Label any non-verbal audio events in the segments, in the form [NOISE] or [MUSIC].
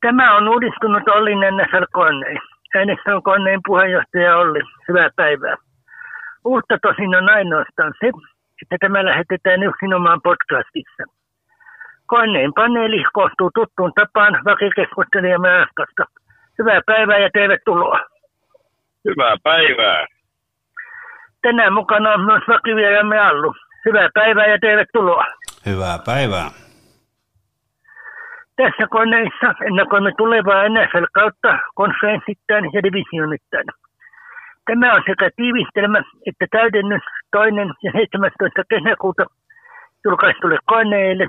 Tämä on uudistunut Olli Nennäsel Konnei. Äänessä on Konneen puheenjohtaja Olli. Hyvää päivää. Uutta tosin on ainoastaan se, että tämä lähetetään yksinomaan podcastissa. Konneen paneeli koostuu tuttuun tapaan vakikeskustelijamme Askasta. Hyvää päivää ja tervetuloa. Hyvää päivää. Tänään mukana on myös vakivieramme Allu. Hyvää päivää ja tervetuloa. Hyvää päivää. Tässä koneissa ennakoimme tulevaa NFL-kautta konferenssittain ja divisionittain. Tämä on sekä tiivistelmä että täydennys toinen ja 17. kesäkuuta julkaistulle koneille.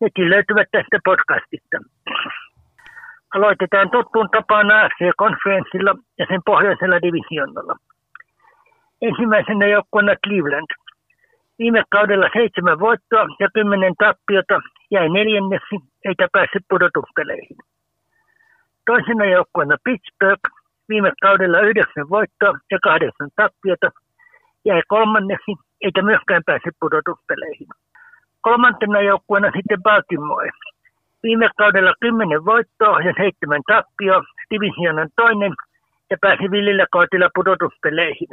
Nekin löytyvät tästä podcastista. Aloitetaan tuttuun tapaan AFC-konferenssilla ja sen pohjoisella divisionalla. Ensimmäisenä joukkueena Cleveland. Viime kaudella seitsemän voittoa ja kymmenen tappiota jäi neljänneksi eikä päässyt pudotuspeleihin. Toisena joukkueena Pittsburgh viime kaudella yhdeksän voittoa ja kahdeksan tappiota jäi kolmanneksi eikä myöskään päässyt pudotuspeleihin. Kolmantena joukkueena sitten Baltimore. Viime kaudella kymmenen voittoa ja seitsemän tappioa, divisionan toinen ja pääsi villillä kootilla pudotuspeleihin.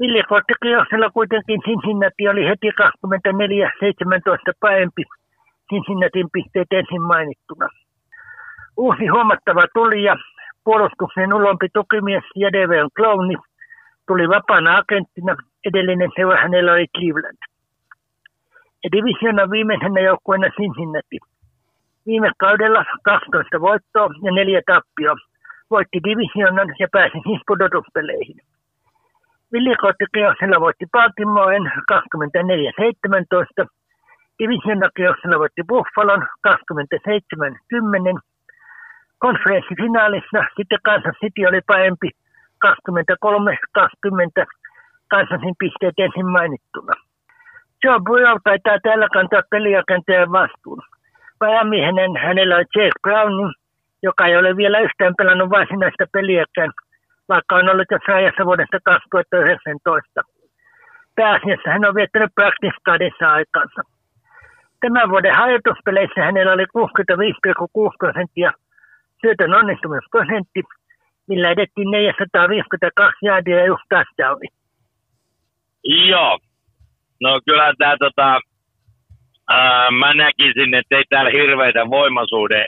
Ville Korttikioksella kuitenkin Cincinnati oli heti 24-17 parempi Cincinnatin pisteet ensin mainittuna. Uusi huomattava tulija, puolustuksen ulompi tukimies Jadeveon Clowni, tuli vapaana agenttina. Edellinen seura hänellä oli Cleveland. Ja divisiona viimeisenä joukkueena Cincinnati. Viime kaudella 12 voittoa ja neljä tappioa. Voitti divisionan ja pääsi siis pudotuspeleihin. Villikoottikeoksella voitti Baltimoren 24-17. Divisionakioksella voitti Buffalon 27-10. Konferenssifinaalissa sitten Kansas City oli parempi 23-20. Kansasin pisteet ensin mainittuna. Joe Burrow taitaa täällä kantaa peliakenteen vastuun. Päämiehenen hänellä on Jake Brown, joka ei ole vielä yhtään pelannut varsinaista peliäkään – vaikka on ollut jo ajassa vuodesta 2019. Pääasiassa hän on viettänyt practice aikansa. Tämän vuoden harjoituspeleissä hänellä oli 65,6 prosenttia syötön onnistumisprosentti, millä edettiin 452 jaadia ja just touchdowni. Joo. No kyllä tämä tota, ää, mä näkisin, että ei täällä hirveitä voimasuuden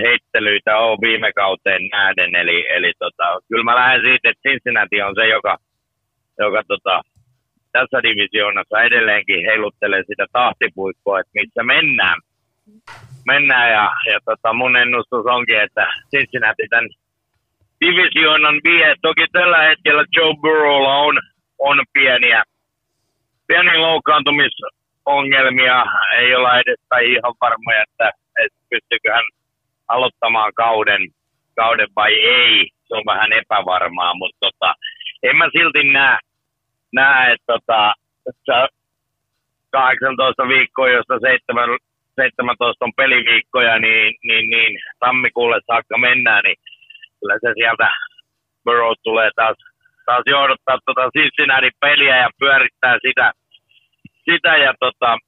heittelyitä on viime kauteen nähden, eli, eli tota, kyllä mä lähden siitä, että Cincinnati on se, joka, joka tota, tässä divisioonassa edelleenkin heiluttelee sitä tahtipuikkoa, että missä mennään. Mennään ja, ja tota, mun ennustus onkin, että Cincinnati tämän divisioonan vie. Toki tällä hetkellä Joe Burrowlla on, on pieniä, pieniä loukkaantumisongelmia. Ei olla edes tai ihan varmoja, että, että pystyykö hän aloittamaan kauden, kauden vai ei. Se on vähän epävarmaa, mutta tota, en mä silti näe, näe että tota, 18 viikkoa, josta 7, 17 on peliviikkoja, niin, niin, niin tammikuulle saakka mennään, niin kyllä se sieltä Burrow tulee taas, taas johdottaa tota Cincinnati peliä ja pyörittää sitä, sitä ja tota,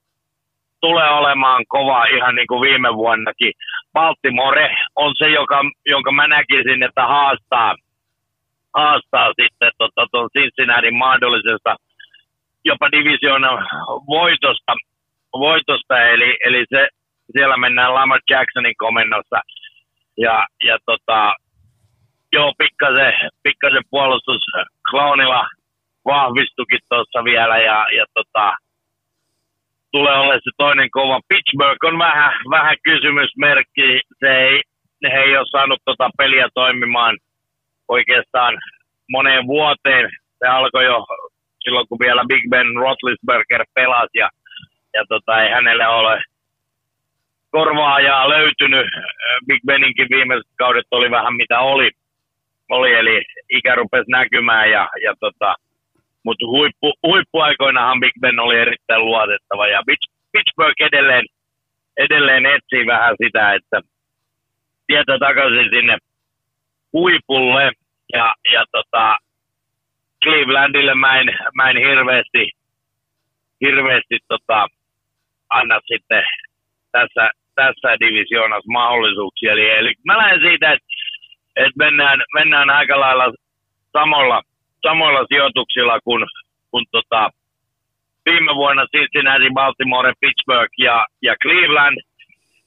tulee olemaan kova ihan niin kuin viime vuonnakin. Baltimore on se, joka, jonka mä näkisin, että haastaa, haastaa sitten tota, tuon Cincinnati mahdollisesta jopa divisioonan voitosta, voitosta eli, eli se, siellä mennään Lamar Jacksonin komennossa. Ja, ja tota, joo, pikkasen, pikkasen puolustus Clownilla vahvistukin tuossa vielä ja, ja tota, tulee olemaan se toinen kova. Pittsburgh on vähän, vähän kysymysmerkki. Se ei, he ei ole saanut tota peliä toimimaan oikeastaan moneen vuoteen. Se alkoi jo silloin, kun vielä Big Ben Roethlisberger pelasi ja, ja tota, ei hänelle ole korvaajaa löytynyt. Big Beninkin viimeiset kaudet oli vähän mitä oli, oli eli ikä rupesi näkymään ja, ja tota, mutta huippu, huippuaikoinahan Big Ben oli erittäin luotettava ja Pittsburgh edelleen, edelleen etsii vähän sitä, että tietä takaisin sinne huipulle ja, ja tota, Clevelandille mä en, mä en hirveästi, hirveästi tota, anna sitten tässä, tässä divisioonassa mahdollisuuksia. Eli, eli mä lähden siitä, että, että mennään, mennään aika lailla samoilla, samoilla sijoituksilla kuin, kuin tota, viime vuonna Cincinnati, Baltimore, Pittsburgh ja, ja Cleveland.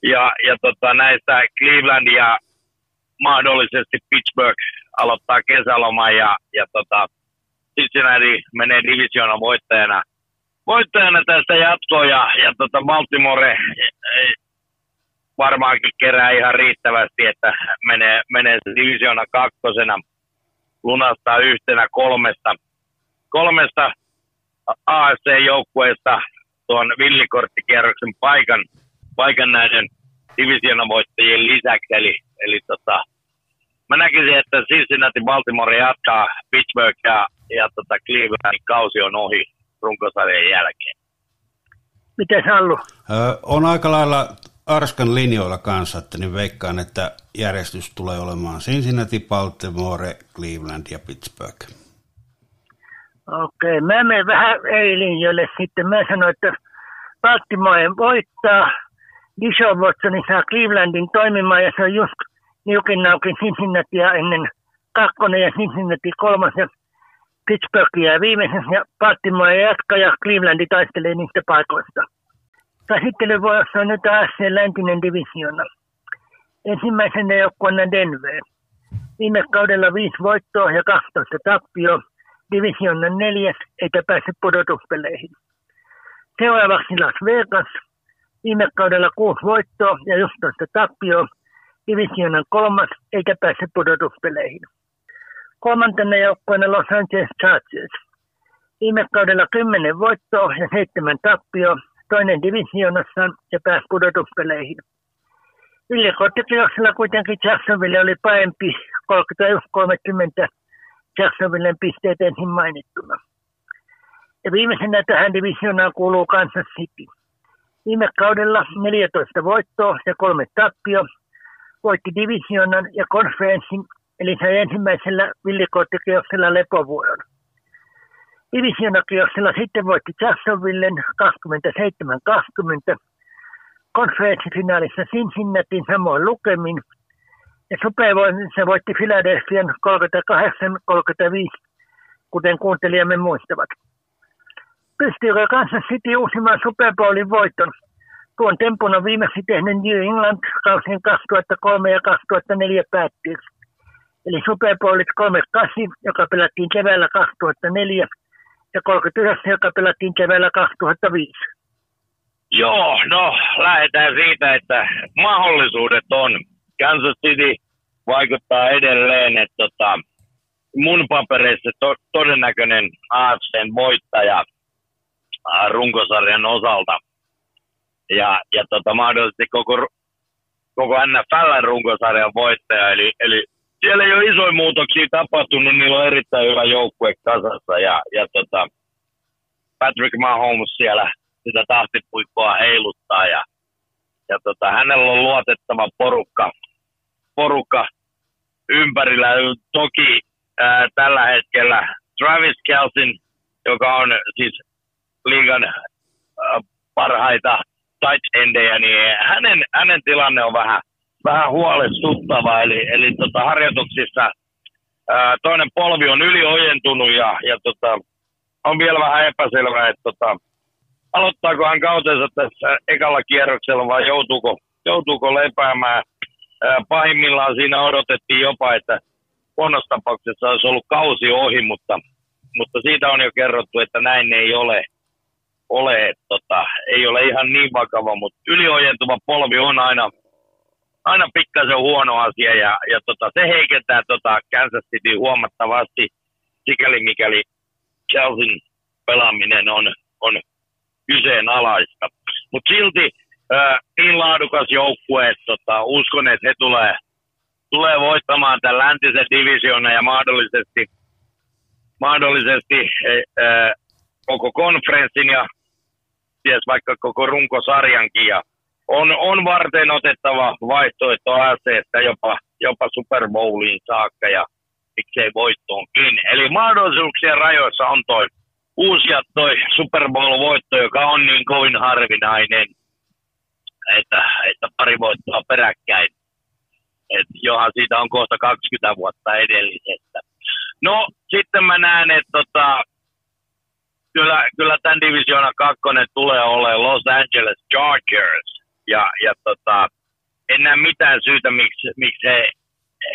Ja, ja tota, näistä Cleveland ja mahdollisesti Pittsburgh aloittaa kesäloman ja, ja tota, Cincinnati menee divisioonan voittajana, voittajana tästä jatkoon ja, ja tota Baltimore varmaankin kerää ihan riittävästi, että menee, menee divisiona kakkosena lunastaa yhtenä kolmesta, kolmesta AFC-joukkueesta tuon villikorttikierroksen paikan, paikan näiden divisionavoittajien lisäksi. Eli, eli tota, mä näkisin, että Cincinnati Baltimore jatkaa Pittsburgh ja, ja tota Clevelandin kausi on ohi runkosarjan jälkeen. Miten Hallu? Ö, on aika lailla Arskan linjoilla kanssa, että niin veikkaan, että järjestys tulee olemaan Cincinnati, Baltimore, Cleveland ja Pittsburgh. Okei, mä menen vähän eri linjoille sitten. Mä sanoin, että Baltimore voittaa, Dishon Clevelandin toimimaan ja se on just niukin naukin Cincinnatia ennen kakkonen ja Cincinnati kolmas ja Pittsburgh jää viimeisenä ja Baltimore jatkaa ja Clevelandi taistelee niistä paikoista. Käsittelyvuorossa on nyt AFC läntinen divisiona. Ensimmäisenä joukkueena Denver. Viime kaudella 5 voittoa ja 12 tappioa. Divisionan neljäs eikä pääse pudotuspeleihin. Seuraavaksi Las Vegas. Viime kaudella 6 voittoa ja 11 tappioa. Divisionan kolmas eikä pääse pudotuspeleihin. Kolmantena joukkueena Los Angeles Chargers. Viime kaudella 10 voittoa ja 7 tappioa toinen divisioonassa ja pääsi pudotuspeleihin. Ylikotikioksella kuitenkin Jacksonville oli parempi 31-30 Jacksonvillen pisteet ensin mainittuna. Ja viimeisenä tähän divisioonaan kuuluu Kansas City. Kaudella 14 voittoa ja kolme tappio. Voitti divisioonan ja konferenssin, eli sai ensimmäisellä villikottikioksella lepovuoron. Divisionakierroksella sitten voitti Jacksonvillen 27-20. Konferenssifinaalissa Cincinnatin samoin lukemin. Ja se voitti Philadelphian 38-35, kuten kuuntelijamme muistavat. Pystyykö Kansas City uusimaan Super Bowlin voiton? Tuon tempun on viimeksi tehnyt New England kausien 2003 ja 2004 päättyisi. Eli Super Bowlit 38, joka pelattiin keväällä 2004 ja 39, joka pelattiin keväällä 2005. Joo, no lähdetään siitä, että mahdollisuudet on. Kansas City vaikuttaa edelleen, että tota, mun papereissa to, todennäköinen AFCn voittaja runkosarjan osalta. Ja, ja tota, mahdollisesti koko, koko NFL runkosarjan voittaja, eli, eli siellä ei ole isoja muutoksia tapahtunut, niillä on erittäin hyvä joukkue kasassa ja, ja tota, Patrick Mahomes siellä sitä tahtipuikkoa heiluttaa ja, ja tota, hänellä on luotettava porukka, porukka ympärillä. Toki ää, tällä hetkellä Travis Kelsin, joka on siis liigan parhaita tight endejä, niin hänen, hänen tilanne on vähän vähän huolestuttava. Eli, eli tota, harjoituksissa ää, toinen polvi on yliojentunut ja, ja tota, on vielä vähän epäselvää, että tota, aloittaako hän kautensa tässä ekalla kierroksella vai joutuuko, joutuuko lepäämään. Ää, pahimmillaan siinä odotettiin jopa, että huonossa tapauksessa olisi ollut kausi ohi, mutta, mutta siitä on jo kerrottu, että näin ei ole. Ole tota, ei ole ihan niin vakava, mutta yliojentuva polvi on aina aina pikkasen huono asia ja, ja tota, se heikentää tota Kansas City huomattavasti, sikäli mikäli Chelsea pelaaminen on, on kyseenalaista. Mutta silti ää, niin laadukas joukkue, että tota, uskon, että he tulee, tulee voittamaan tämän läntisen divisioonan ja mahdollisesti, mahdollisesti ää, koko konferenssin ja ties vaikka koko runkosarjankin. Ja on, on varten otettava vaihtoehto ACstä jopa, jopa Super Bowliin saakka ja miksei voittoonkin. Eli mahdollisuuksien rajoissa on toi uusi ja toi Super Bowl-voitto, joka on niin kovin harvinainen. että, että pari voittoa peräkkäin. Et johan siitä on kohta 20 vuotta edellisestä. No, sitten mä näen, että tota, kyllä, kyllä tämän divisioona kakkonen tulee olemaan Los Angeles Chargers. Ja, ja tota, en näe mitään syytä, miksi, miksi he,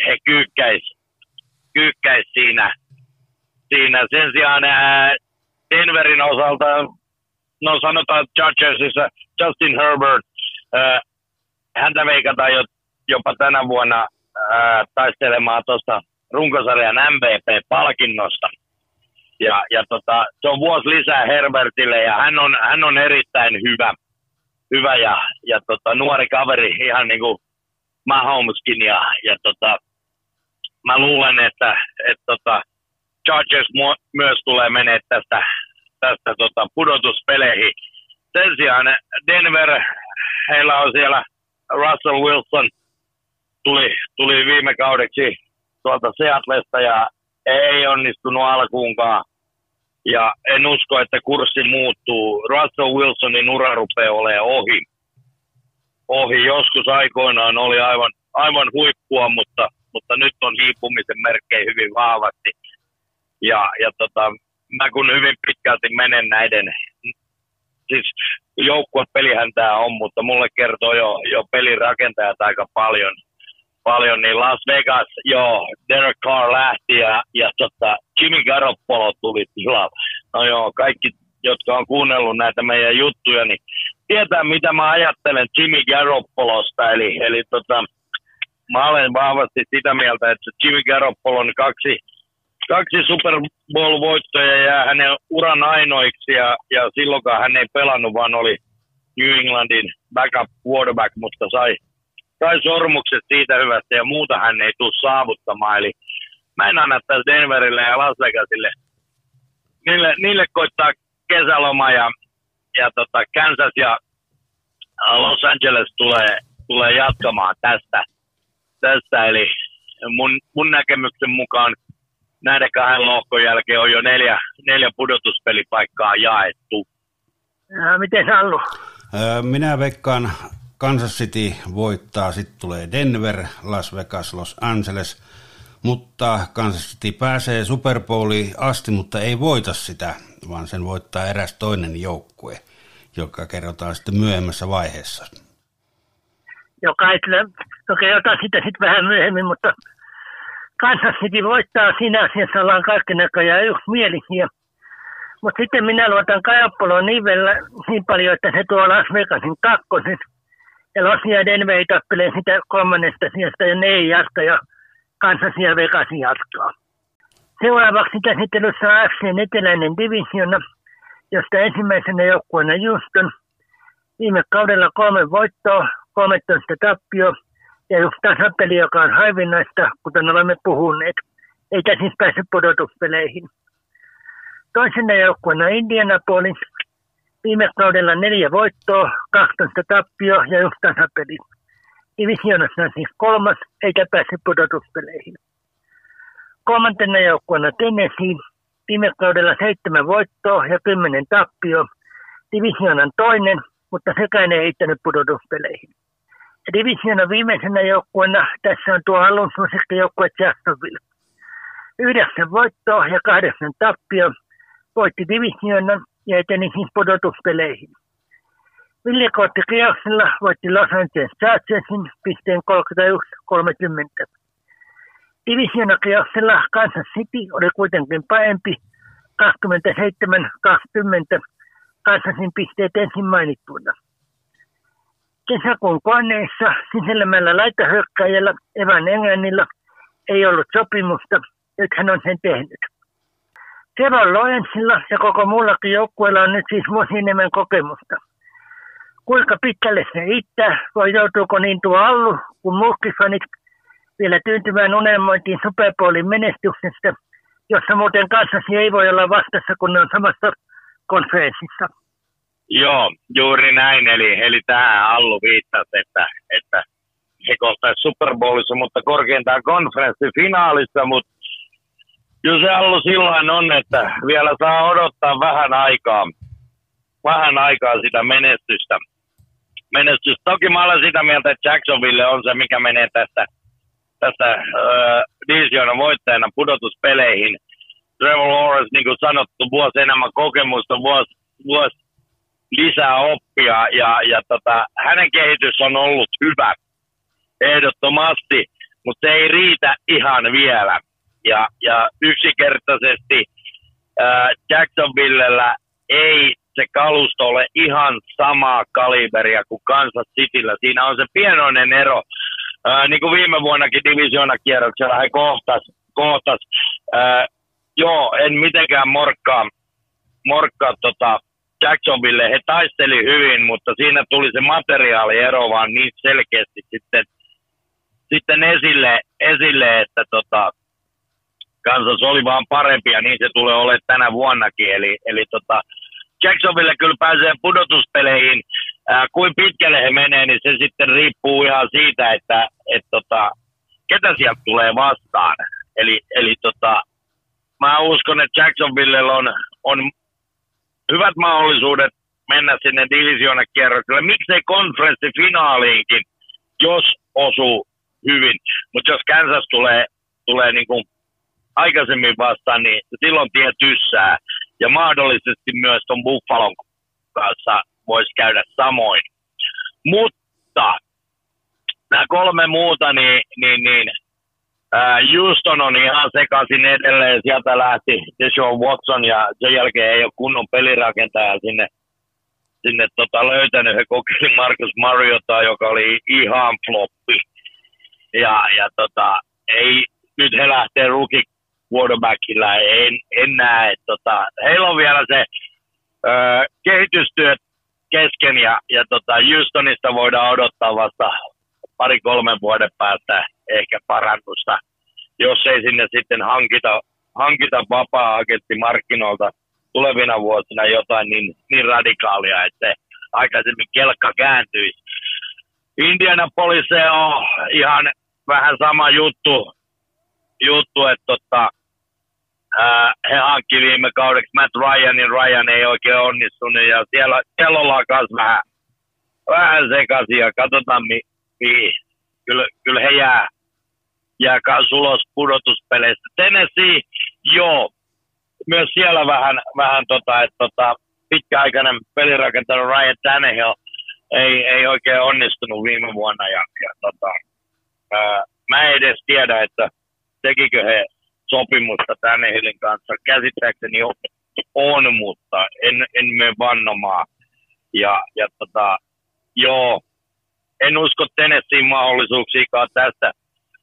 he kyykkäis, kyykkäis siinä, siinä. Sen sijaan ää, Denverin osalta, no sanotaan Chargersissa Justin Herbert, ää, häntä veikataan jo, jopa tänä vuonna ää, taistelemaan tuosta runkosarjan MVP-palkinnosta. Ja, ja tota, se on vuosi lisää Herbertille ja hän on, hän on erittäin hyvä, hyvä ja, ja tota, nuori kaveri, ihan niin kuin Mahomeskin. Ja, ja tota, mä luulen, että et, tota, Chargers myös tulee menee tästä, tästä tota, pudotuspeleihin. Sen sijaan Denver, heillä on siellä Russell Wilson, tuli, tuli viime kaudeksi tuolta Seatlesta ja ei onnistunut alkuunkaan. Ja en usko, että kurssi muuttuu. Russell Wilsonin ura rupeaa olemaan ohi. Ohi joskus aikoinaan oli aivan, aivan huippua, mutta, mutta nyt on hiipumisen merkkejä hyvin vahvasti. Ja, ja tota, mä kun hyvin pitkälti menen näiden, siis joukkuepelihän tämä on, mutta mulle kertoo jo, jo pelirakentajat aika paljon – paljon, niin Las Vegas, joo, Derek Carr lähti ja, ja tota, Jimmy Garoppolo tuli tilalle. No joo, kaikki, jotka on kuunnellut näitä meidän juttuja, niin tietää, mitä mä ajattelen Jimmy Garoppolosta. Eli, eli tota, mä olen vahvasti sitä mieltä, että Jimmy Garoppolon kaksi, kaksi Super Bowl-voittoja jää hänen uran ainoiksi, ja, ja silloinkaan hän ei pelannut, vaan oli New Englandin backup quarterback, mutta sai sai sormukset siitä hyvästä ja muuta hän ei tule saavuttamaan. Eli mä en anna tässä Denverille ja Las Vegasille. Niille, niille koittaa kesäloma ja, ja tota Kansas ja Los Angeles tulee, tulee jatkamaan tästä. tästä. Eli mun, mun näkemyksen mukaan näiden kahden lohkon jälkeen on jo neljä, neljä pudotuspelipaikkaa jaettu. Ja, miten Sallu? Minä veikkaan Kansas City voittaa, sitten tulee Denver, Las Vegas, Los Angeles, mutta Kansas City pääsee Super Bowliin asti, mutta ei voita sitä, vaan sen voittaa eräs toinen joukkue, joka kerrotaan sitten myöhemmässä vaiheessa. Joka ei no kerrotaan sitä sitten vähän myöhemmin, mutta Kansas City voittaa siinä asiassa, ollaan kaikki näköjään yksimielisiä. Mutta sitten minä luotan Kajappoloon niin, niin paljon, että se tuo Las Vegasin kakkosen – ja Losia Denver tappelee sitä kolmannesta sijasta ja ne ei jatka ja Kansas ja Vegas jatkaa. Seuraavaksi käsittelyssä on AFCn eteläinen divisiona, josta ensimmäisenä joukkueena Houston. Viime kaudella kolme voittoa, 13 tappio ja just tasapeli, joka on harvinaista, kuten olemme puhuneet. Eikä siis päässyt pudotuspeleihin. Toisena joukkueena Indianapolis, Viime kaudella neljä voittoa, 12 tappio ja just tasapeli. Divisionassa on siis kolmas, eikä päässyt pudotuspeleihin. Kolmantena joukkueena Tennessee, viime kaudella seitsemän voittoa ja kymmenen tappio. Divisionan toinen, mutta sekään ei eittänyt pudotuspeleihin. Ja divisionan viimeisenä joukkueena tässä on tuo alun joukkue Jacksonville. Yhdeksän voittoa ja kahdeksan tappio voitti divisionan ja eteni siis pudotuspeleihin. Ville Kotti kierroksella voitti Los Angeles Chargersin pisteen 31-30. Divisiona kierroksella Kansas City oli kuitenkin parempi 27-20. Kansasin pisteet ensin mainittuina. Kesäkuun koneessa sisällämällä laitahyökkäjällä Evan Englannilla ei ollut sopimusta, nyt hän on sen tehnyt. Kevon Lorenzilla ja koko muullakin joukkueella on nyt siis vuosi enemmän kokemusta. Kuinka pitkälle se riittää, vai joutuuko niin tuo Allu kuin muutkin fanit vielä tyyntymään unelmointiin Super Bowlin menestyksestä, jossa muuten kanssasi ei voi olla vastassa, kun ne on samassa konferenssissa. Joo, juuri näin. Eli, eli tähän Allu viittasi, että, että he kohtaisi Super Bowlissa, mutta korkeintaan konferenssifinaalissa, mutta Kyllä se ollut silloin on, että vielä saa odottaa vähän aikaa, vähän aikaa sitä menestystä. menestys. Toki mä olen sitä mieltä, että Jacksonville on se, mikä menee tästä, tästä äh, divisioonan voittajana pudotuspeleihin. Trevor Lawrence, niin kuin sanottu, vuosi enemmän kokemusta, vuosi, vuosi lisää oppia ja, ja tota, hänen kehitys on ollut hyvä ehdottomasti, mutta se ei riitä ihan vielä. Ja, ja yksinkertaisesti äh, Jacksonvillellä ei se kalusto ole ihan samaa kaliberia kuin Kansas Cityllä. Siinä on se pienoinen ero. Ää, niin kuin viime vuonnakin divisioonakierroksella he kohtas, kohtas. Ää, joo, en mitenkään morkkaa, morkkaa tota Jacksonville. He taisteli hyvin, mutta siinä tuli se materiaaliero vaan niin selkeästi sitten, sitten esille, esille, että tota, Kansas oli vaan parempi ja niin se tulee olemaan tänä vuonnakin. Eli, eli tota, Jacksonville kyllä pääsee pudotuspeleihin. Ää, kuin pitkälle he menee, niin se sitten riippuu ihan siitä, että et, tota, ketä sieltä tulee vastaan. Eli, eli tota, mä uskon, että Jacksonville on, on hyvät mahdollisuudet mennä sinne divisioonakierrokselle. Miksei konferenssifinaaliinkin, jos osuu hyvin. Mutta jos Kansas tulee, tulee niin kuin aikaisemmin vastaan, niin silloin tie tyssää ja mahdollisesti myös tuon Buffalon kanssa voisi käydä samoin. Mutta nämä kolme muuta, niin, niin, niin ää, Houston on ihan sekaisin edelleen. Sieltä lähti Deshaun Watson ja sen jälkeen ei ole kunnon pelirakentaja sinne, sinne tota löytänyt. He kokeili Marcus Mariota, joka oli ihan floppi. Ja, ja tota, ei, nyt he lähtee rookie quarterbackilla en, en näe. Että tota, heillä on vielä se ö, kehitystyö kesken ja, ja tota Houstonista voidaan odottaa vasta pari-kolmen vuoden päästä ehkä parannusta, jos ei sinne sitten hankita, hankita vapaa-agentti markkinoilta tulevina vuosina jotain niin, niin radikaalia, että se aikaisemmin kelkka kääntyisi. Indianapolis on ihan vähän sama juttu, juttu että tota, ää, he hankki viime kaudeksi Matt Ryanin, Ryan ei oikein onnistunut ja siellä, siellä ollaan myös vähän, vähän sekaisin ja katsotaan mi, mi, kyllä, kyllä he jää, jää kanssa ulos pudotuspeleistä. Tennessee, joo, myös siellä vähän, vähän tota, että tota, pitkäaikainen pelirakentanut Ryan Tannehill ei, ei oikein onnistunut viime vuonna ja, ja tota, ää, mä en edes tiedä, että tekikö he sopimusta Tannehillin kanssa. Käsittääkseni on, mutta en, en mene vannomaan. Ja, ja tota, joo, en usko Tennesseein mahdollisuuksiakaan tästä.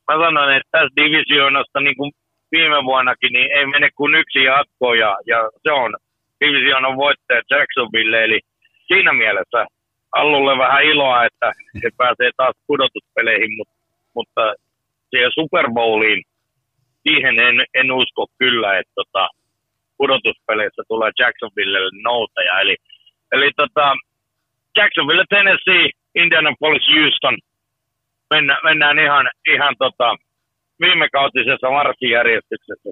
Mä sanon, että tässä divisioonasta niin kuin viime vuonnakin, niin ei mene kuin yksi jatko ja, ja se on divisioonan voittaja Jacksonville. Eli siinä mielessä Allulle vähän iloa, että se pääsee taas pudotuspeleihin, mutta, mutta siihen Super Bowliin siihen en, en usko kyllä, että tota, pudotuspeleissä tulee Jacksonvillelle noutaja. Eli, eli tota, Jacksonville, Tennessee, Indianapolis, Houston. Mennä, mennään ihan, ihan tota, viime kautisessa marssijärjestyksessä.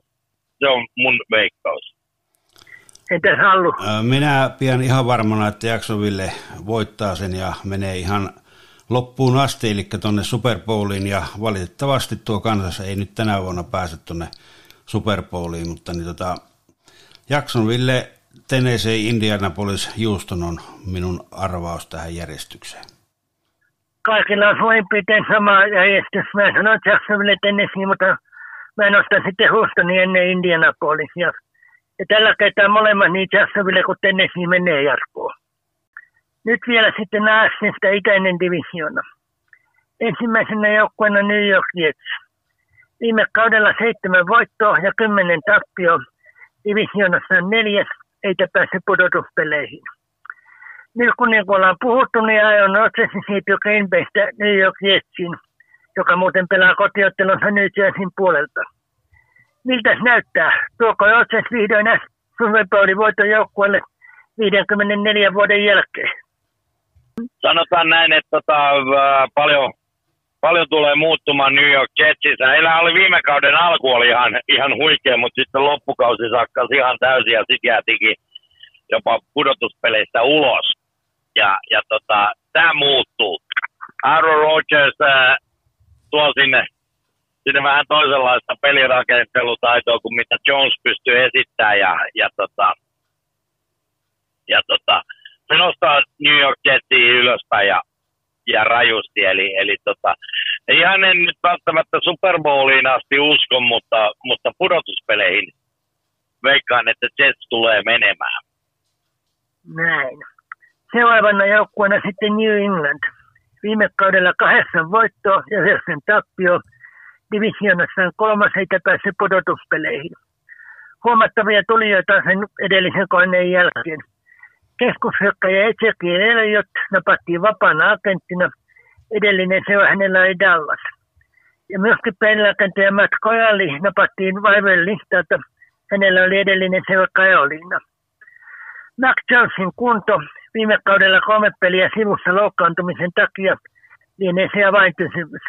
Se on mun veikkaus. Entäs Hallu? Minä pidän ihan varmana, että Jacksonville voittaa sen ja menee ihan loppuun asti, eli tuonne Super Bowliin, ja valitettavasti tuo Kansas ei nyt tänä vuonna pääse tuonne Super Bowliin, mutta niin tota, Jacksonville, Tennessee, Indianapolis, Houston on minun arvaus tähän järjestykseen. Kaikilla on suurin piirtein sama järjestys. Mä sanoin Jacksonville, Tennessee, mutta mä nostan sitten Houstonin ennen Indianapolis. Ja, ja tällä kertaa molemmat niin Jacksonville kuin Tennessee menee jatkoon. Nyt vielä sitten Naashista itäinen divisioona. Ensimmäisenä joukkueena New York Jets. Viime kaudella seitsemän voittoa ja kymmenen tappio. Divisioonassa on neljäs, eikä pääse pudotuspeleihin. Nyt kun niin ollaan puhuttu, niin aion Rodgersin siirtyy Green Baystä New York Jetsiin, joka muuten pelaa kotiottelunsa New Jerseyn puolelta. Miltä näyttää? Tuoko Rodgers vihdoin Super Bowlin voiton joukkueelle 54 vuoden jälkeen? Sanotaan näin, että tota, paljon, paljon tulee muuttumaan New York Jetsissä. Heillä oli viime kauden alku oli ihan, ihan huikea, mutta sitten loppukausi sakkasi ihan täysin ja sitten jäätikin jopa pudotuspeleistä ulos. Ja, ja tota, tämä muuttuu. Aaron Rodgers äh, tuo sinne, sinne vähän toisenlaista pelirakentelutaitoa kuin mitä Jones pystyy esittämään ja, ja, tota, ja tota, se nostaa New York Jetsia ylöspäin ja, ja rajusti. Eli, eli tota, ei hänen nyt välttämättä Super Bowliin asti usko, mutta, mutta pudotuspeleihin veikkaan, että Jets tulee menemään. Näin. Seuraavana joukkueena sitten New England. Viime kaudella kahdeksan voittoa ja yhdeksän tappio. Divisionassa on kolmas eikä pääse pudotuspeleihin. Huomattavia tulijoita sen edellisen koneen jälkeen. Keskushyökkäjä Ezekiel Elliot napattiin vapaana agenttina. Edellinen se hänellä oli Dallas. Ja myöskin pelirakentaja Matt Kojalli napattiin vaivojen listalta. Hänellä oli edellinen seura Carolina. Mac Jonesin kunto viime kaudella kolme peliä sivussa loukkaantumisen takia lienee se avainkysymys.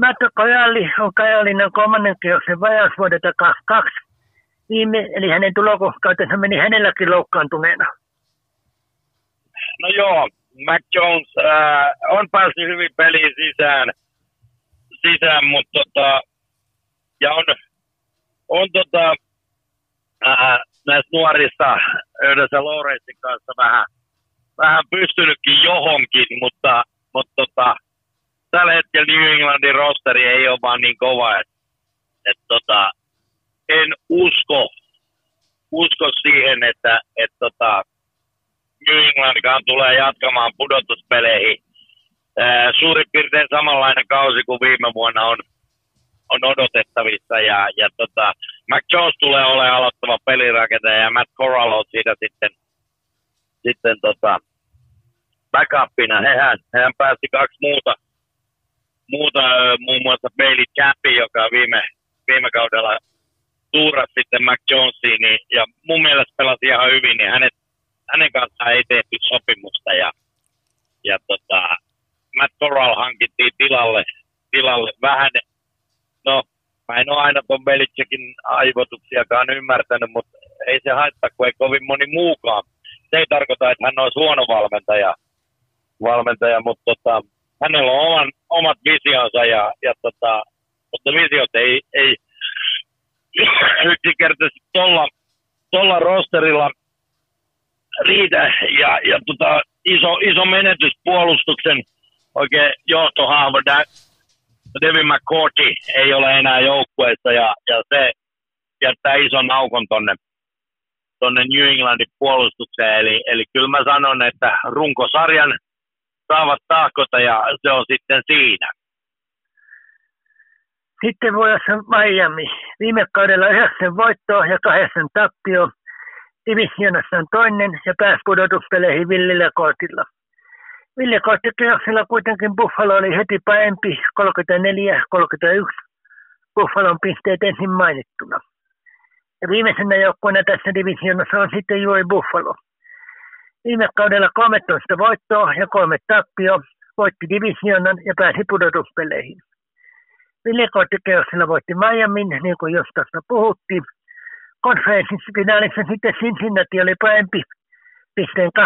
Matt Kojalli on Carolinan kolmannen kierroksen vajaus vuodelta 22. Viime, eli hänen tulokuukautensa meni hänelläkin loukkaantuneena. No joo, Mac Jones äh, on päässyt hyvin peliin sisään, sisään mutta tota, ja on, on tota, äh, näistä nuorista yhdessä Lawrencein kanssa vähän, vähän pystynytkin johonkin, mutta, mutta tota, tällä hetkellä New Englandin rosteri ei ole vaan niin kova, että et tota, en usko, usko siihen, että et tota, New Englandkaan tulee jatkamaan pudotuspeleihin. Suurin piirtein samanlainen kausi kuin viime vuonna on, on odotettavissa. Ja, ja tota, Mac Jones tulee olemaan aloittava pelirakentaja ja Matt Corral on siitä sitten, sitten tota, backupina. Hehän, hehän pääsi kaksi muuta, muuta muun muassa Bailey Chappi, joka viime, viime kaudella tuuras sitten Mac Jonesiin, niin, ja mun mielestä pelasi ihan hyvin, niin hänet hänen kanssaan ei tehty sopimusta ja, ja tota, Matt Corral hankittiin tilalle, tilalle vähän, no mä en ole aina ton Belichickin aivotuksiakaan ymmärtänyt, mutta ei se haittaa, kun ei kovin moni muukaan. Se ei tarkoita, että hän olisi huono valmentaja, valmentaja mutta tota, hänellä on oman, omat visionsa ja, ja tota, mutta visiot ei, ei [CLEARS THROAT] yksinkertaisesti tuolla rosterilla – riitä ja, ja tota, iso, iso menetys puolustuksen oikein johtohahmo Devin McCourty ei ole enää joukkueessa ja, ja se jättää ison aukon tonne, tonne New Englandin puolustukseen. Eli, eli kyllä mä sanon, että runkosarjan saavat tahkota ja se on sitten siinä. Sitten voi olla Miami. Viime kaudella yhdeksän voittoa ja kahdeksan tappio divisionassa on toinen ja pääsi pudotuspeleihin Villillä kortilla. Ville korttikierroksella kuitenkin Buffalo oli heti parempi 34-31. Buffalon pisteet ensin mainittuna. Ja viimeisenä joukkueena tässä divisionassa on sitten juuri Buffalo. Viime kaudella 13 voittoa ja kolme tappio voitti divisionan ja pääsi pudotuspeleihin. Ville korttikierroksella voitti Miamin, niin kuin tuossa puhuttiin, konferenssifinaalissa sitten Cincinnati oli parempi pisteen 27-10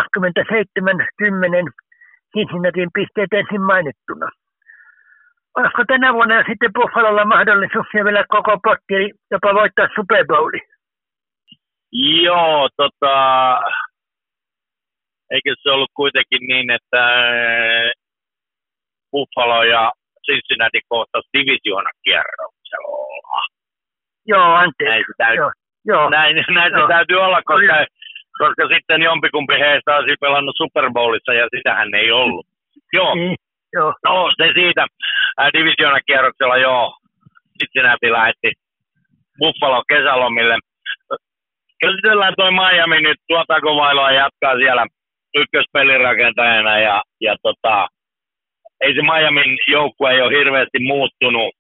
Cincinnatin pisteet ensin mainittuna. Olisiko tänä vuonna sitten Buffalolla mahdollisuuksia vielä koko potti jopa voittaa Super Bowli? Joo, tota, eikö se ollut kuitenkin niin, että eh, Buffalo ja Cincinnati kohtas divisioonakierroksella. Joo, anteeksi. Näin, Joo. Joo. Näin, [LAUGHS] näin se täytyy olla, koska, koska sitten jompikumpi heistä olisi pelannut Super Bowlissa ja sitähän ei ollut. Joo. Niin, joo. No, se siitä. Äh, Divisiona-kierroksella, joo. Cincinnati lähetti Buffalo kesälomille. Käsitellään toi Miami nyt, tuotaako Vailoa jatkaa siellä ykköspelirakentajana ja, ja tota, ei se Miamin joukkue ei ole hirveästi muuttunut,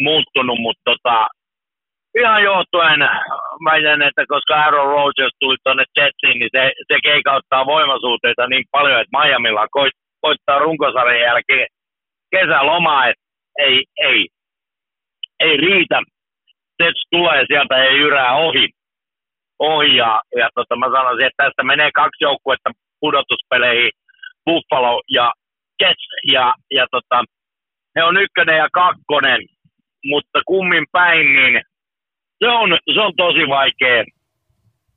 muuttunut mutta tota, ihan johtuen väitän, että koska Aaron Rodgers tuli tuonne Jetsiin, niin se, se keikauttaa voimasuhteita niin paljon, että Miamilla koit, koittaa runkosarjan jälkeen kesälomaa, että ei, ei, ei riitä. Jets tulee sieltä ja jyrää ohi. ohi ja, ja tota, mä sanoisin, että tästä menee kaksi joukkuetta pudotuspeleihin. Buffalo ja Jets. Ja, ja tota, he on ykkönen ja kakkonen, mutta kummin päin, niin se on, se on tosi vaikea,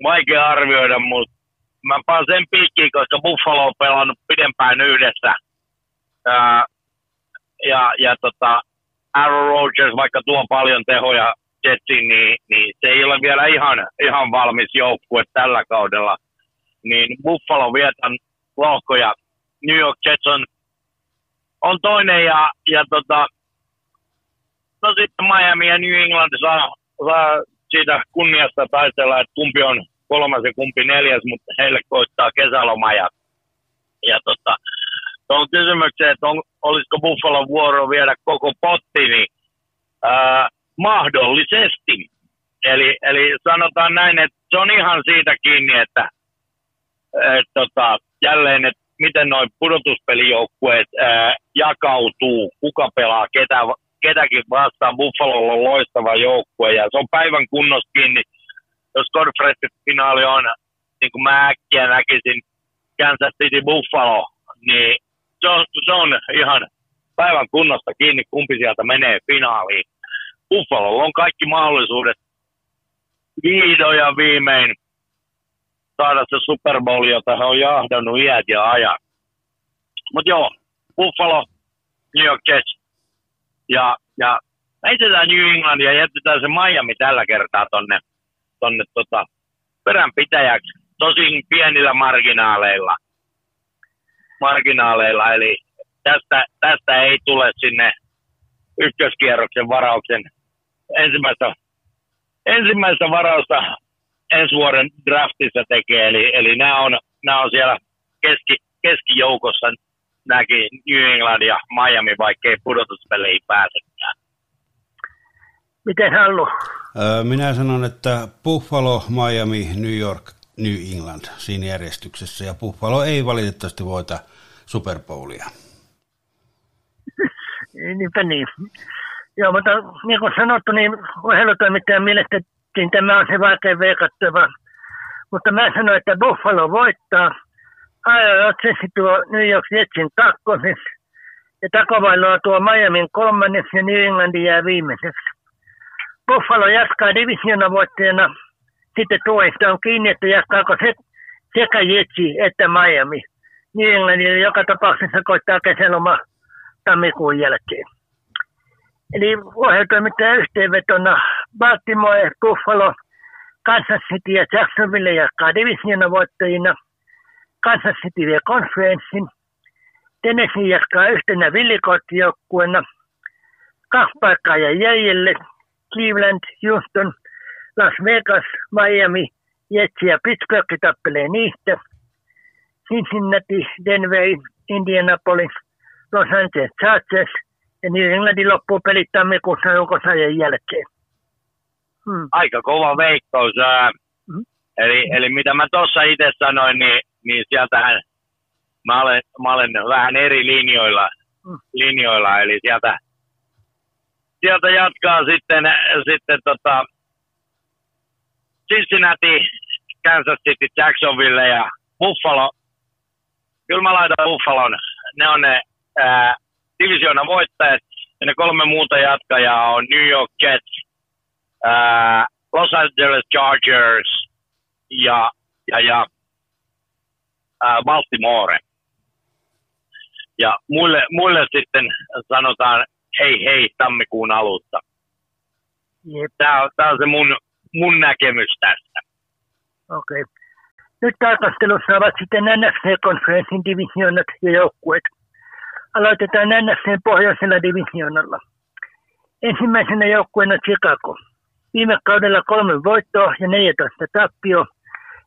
vaikea arvioida, mutta mä paan sen piikkiin, koska Buffalo on pelannut pidempään yhdessä. Ää, ja, ja tota, Aaron Rodgers, vaikka tuo paljon tehoja Jetsiin, niin, niin, se ei ole vielä ihan, ihan valmis joukkue tällä kaudella. Niin Buffalo vietän lohkoja. New York Jets on, on toinen ja, ja tota, no sitten Miami ja New England saa, saa siitä kunniasta taistella, että kumpi on kolmas ja kumpi neljäs, mutta heille koittaa kesäloma ja, ja tota, tuohon kysymykseen, että on, olisiko Buffalo vuoro viedä koko potti, niin ää, mahdollisesti. Eli, eli sanotaan näin, että se on ihan siitä kiinni, että et, tota, jälleen, että miten noin pudotuspelijoukkueet ää, jakautuu, kuka pelaa ketä, ketäkin vastaan. Buffalo on loistava joukkue ja se on päivän kunnossa kiinni. Jos konferenssifinaali on, niin kuin mä äkkiä näkisin, Kansas City Buffalo, niin se on, se on ihan päivän kunnosta kiinni, kumpi sieltä menee finaaliin. Buffalo on kaikki mahdollisuudet vihdoin ja viimein saada se Super Bowl, jota he on jahdannut iät ja ajat. Mutta joo, Buffalo, New York Jets ja, ja heitetään New England ja jätetään se Miami tällä kertaa tonne, tonne tota, peränpitäjäksi, tosin pienillä marginaaleilla. marginaaleilla eli tästä, tästä ei tule sinne ykköskierroksen varauksen ensimmäistä, ensimmäistä varausta ensi vuoden draftissa tekee, eli, eli nämä, on, nämä on siellä keski, keskijoukossa näki New England ja Miami, vaikkei pudotuspeleihin pääsekään. Miten Hallu? Minä sanon, että Buffalo, Miami, New York, New England siinä järjestyksessä, ja Buffalo ei valitettavasti voita Super Bowlia. [LAUGHS] Niinpä niin. Joo, mutta niin kuin sanottu, niin ohjelmatoimittajan mielestä tämä on se vaikea veikattava. Mutta mä sanoin, että Buffalo voittaa. Ajajatsesi tuo New York Jetsin kakkosis. Ja takovailoa tuo Miamin kolmannes ja New Englandin jää viimeiseksi. Buffalo jatkaa divisiona. Sitten tuoista on kiinni, että jatkaako se sekä Jetsi että Miami. New Englandin joka tapauksessa koittaa kesäloma tammikuun jälkeen. Eli ohjeltoimittajan yhteenvetona Baltimore, Buffalo, Kansas City ja Jacksonville jatkaa divisiona voittajina. Kansas City vie konferenssin. Tennessee jatkaa yhtenä villikottijoukkueena. Kaksi paikkaa ja jäljelle. Cleveland, Houston, Las Vegas, Miami, Jets ja Pittsburgh tappelee niistä. Cincinnati, Denver, Indianapolis, Los Angeles Chargers – ja New Englandin loppuu pelit tammikuussa joukosajan jälkeen. Hmm. Aika kova veikkaus. Hmm. Eli, eli mitä mä tuossa itse sanoin, niin, niin sieltähän mä olen, mä olen vähän eri linjoilla, hmm. linjoilla eli sieltä, sieltä jatkaa sitten, sitten tota, Cincinnati, Kansas City, Jacksonville ja Buffalo. Kyllä mä laitan Buffalon. Ne on ne ää, divisioonan voittajat ja ne kolme muuta jatkajaa on New York Jets, ää, Los Angeles Chargers ja, ja, ja ää, Baltimore. Ja muille, muille sitten sanotaan hei hei tammikuun alusta. Tämä on, tämä on se mun, mun näkemys tästä. Okei. Okay. Nyt tarkastelussa ovat sitten NFC-konferenssin divisioonat ja joukkueet. Aloitetaan NFCn pohjoisella divisionalla. Ensimmäisenä joukkueena Chicago. Viime kaudella kolme voittoa ja 14 tappio.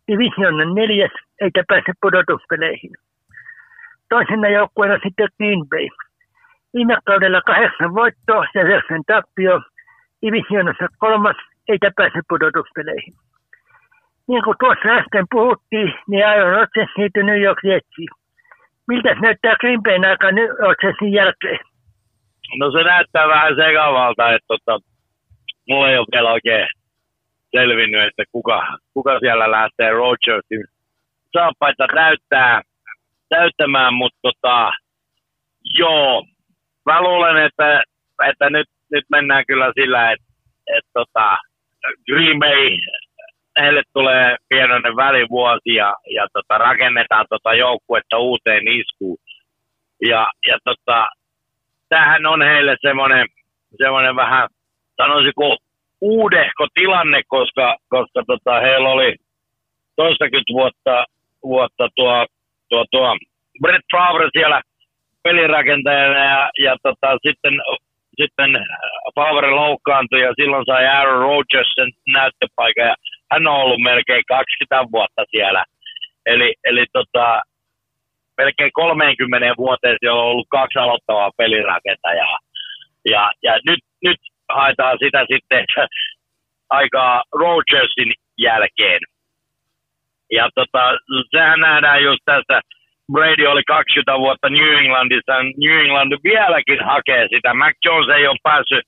Divisionan neljäs, eikä pääse pudotuspeleihin. Toisena joukkueena sitten Green Bay. Viime kaudella kahdeksan voittoa ja yhdeksän tappio. Divisionassa kolmas, eikä pääse pudotuspeleihin. Niin kuin tuossa äsken puhuttiin, niin Aaron Rodgers siirtyi New York Jetsiin miltä se näyttää Grimpeen aika nyt sen jälkeen? No se näyttää vähän sekavalta, että tota, mulla ei ole vielä oikein selvinnyt, että kuka, kuka siellä lähtee Rogersin saappaita näyttää. täyttämään, mutta tota, joo, mä luulen, että, että nyt, nyt mennään kyllä sillä, että, että tota, Green Bay, heille tulee pienoinen välivuosi ja, ja tota, rakennetaan tota joukkuetta uuteen iskuun. Ja, ja tota, tämähän on heille semmoinen, semmoinen vähän, sanoisiko, uudehko tilanne, koska, koska tota, heillä oli toistakymmentä vuotta, vuotta tuo, tuo, tuo Brett Favre siellä pelirakentajana ja, ja tota, sitten, sitten Favre loukkaantui ja silloin sai Aaron Rodgers sen näyttöpaikan ja hän on ollut melkein 20 vuotta siellä. Eli, eli tota, melkein 30 vuoteen siellä on ollut kaksi aloittavaa pelirakentajaa. Ja, ja nyt, nyt haetaan sitä sitten aikaa Rogersin jälkeen. Ja tota, sehän nähdään just tässä, Brady oli 20 vuotta New Englandissa, New England vieläkin hakee sitä. Mac Jones ei ole päässyt,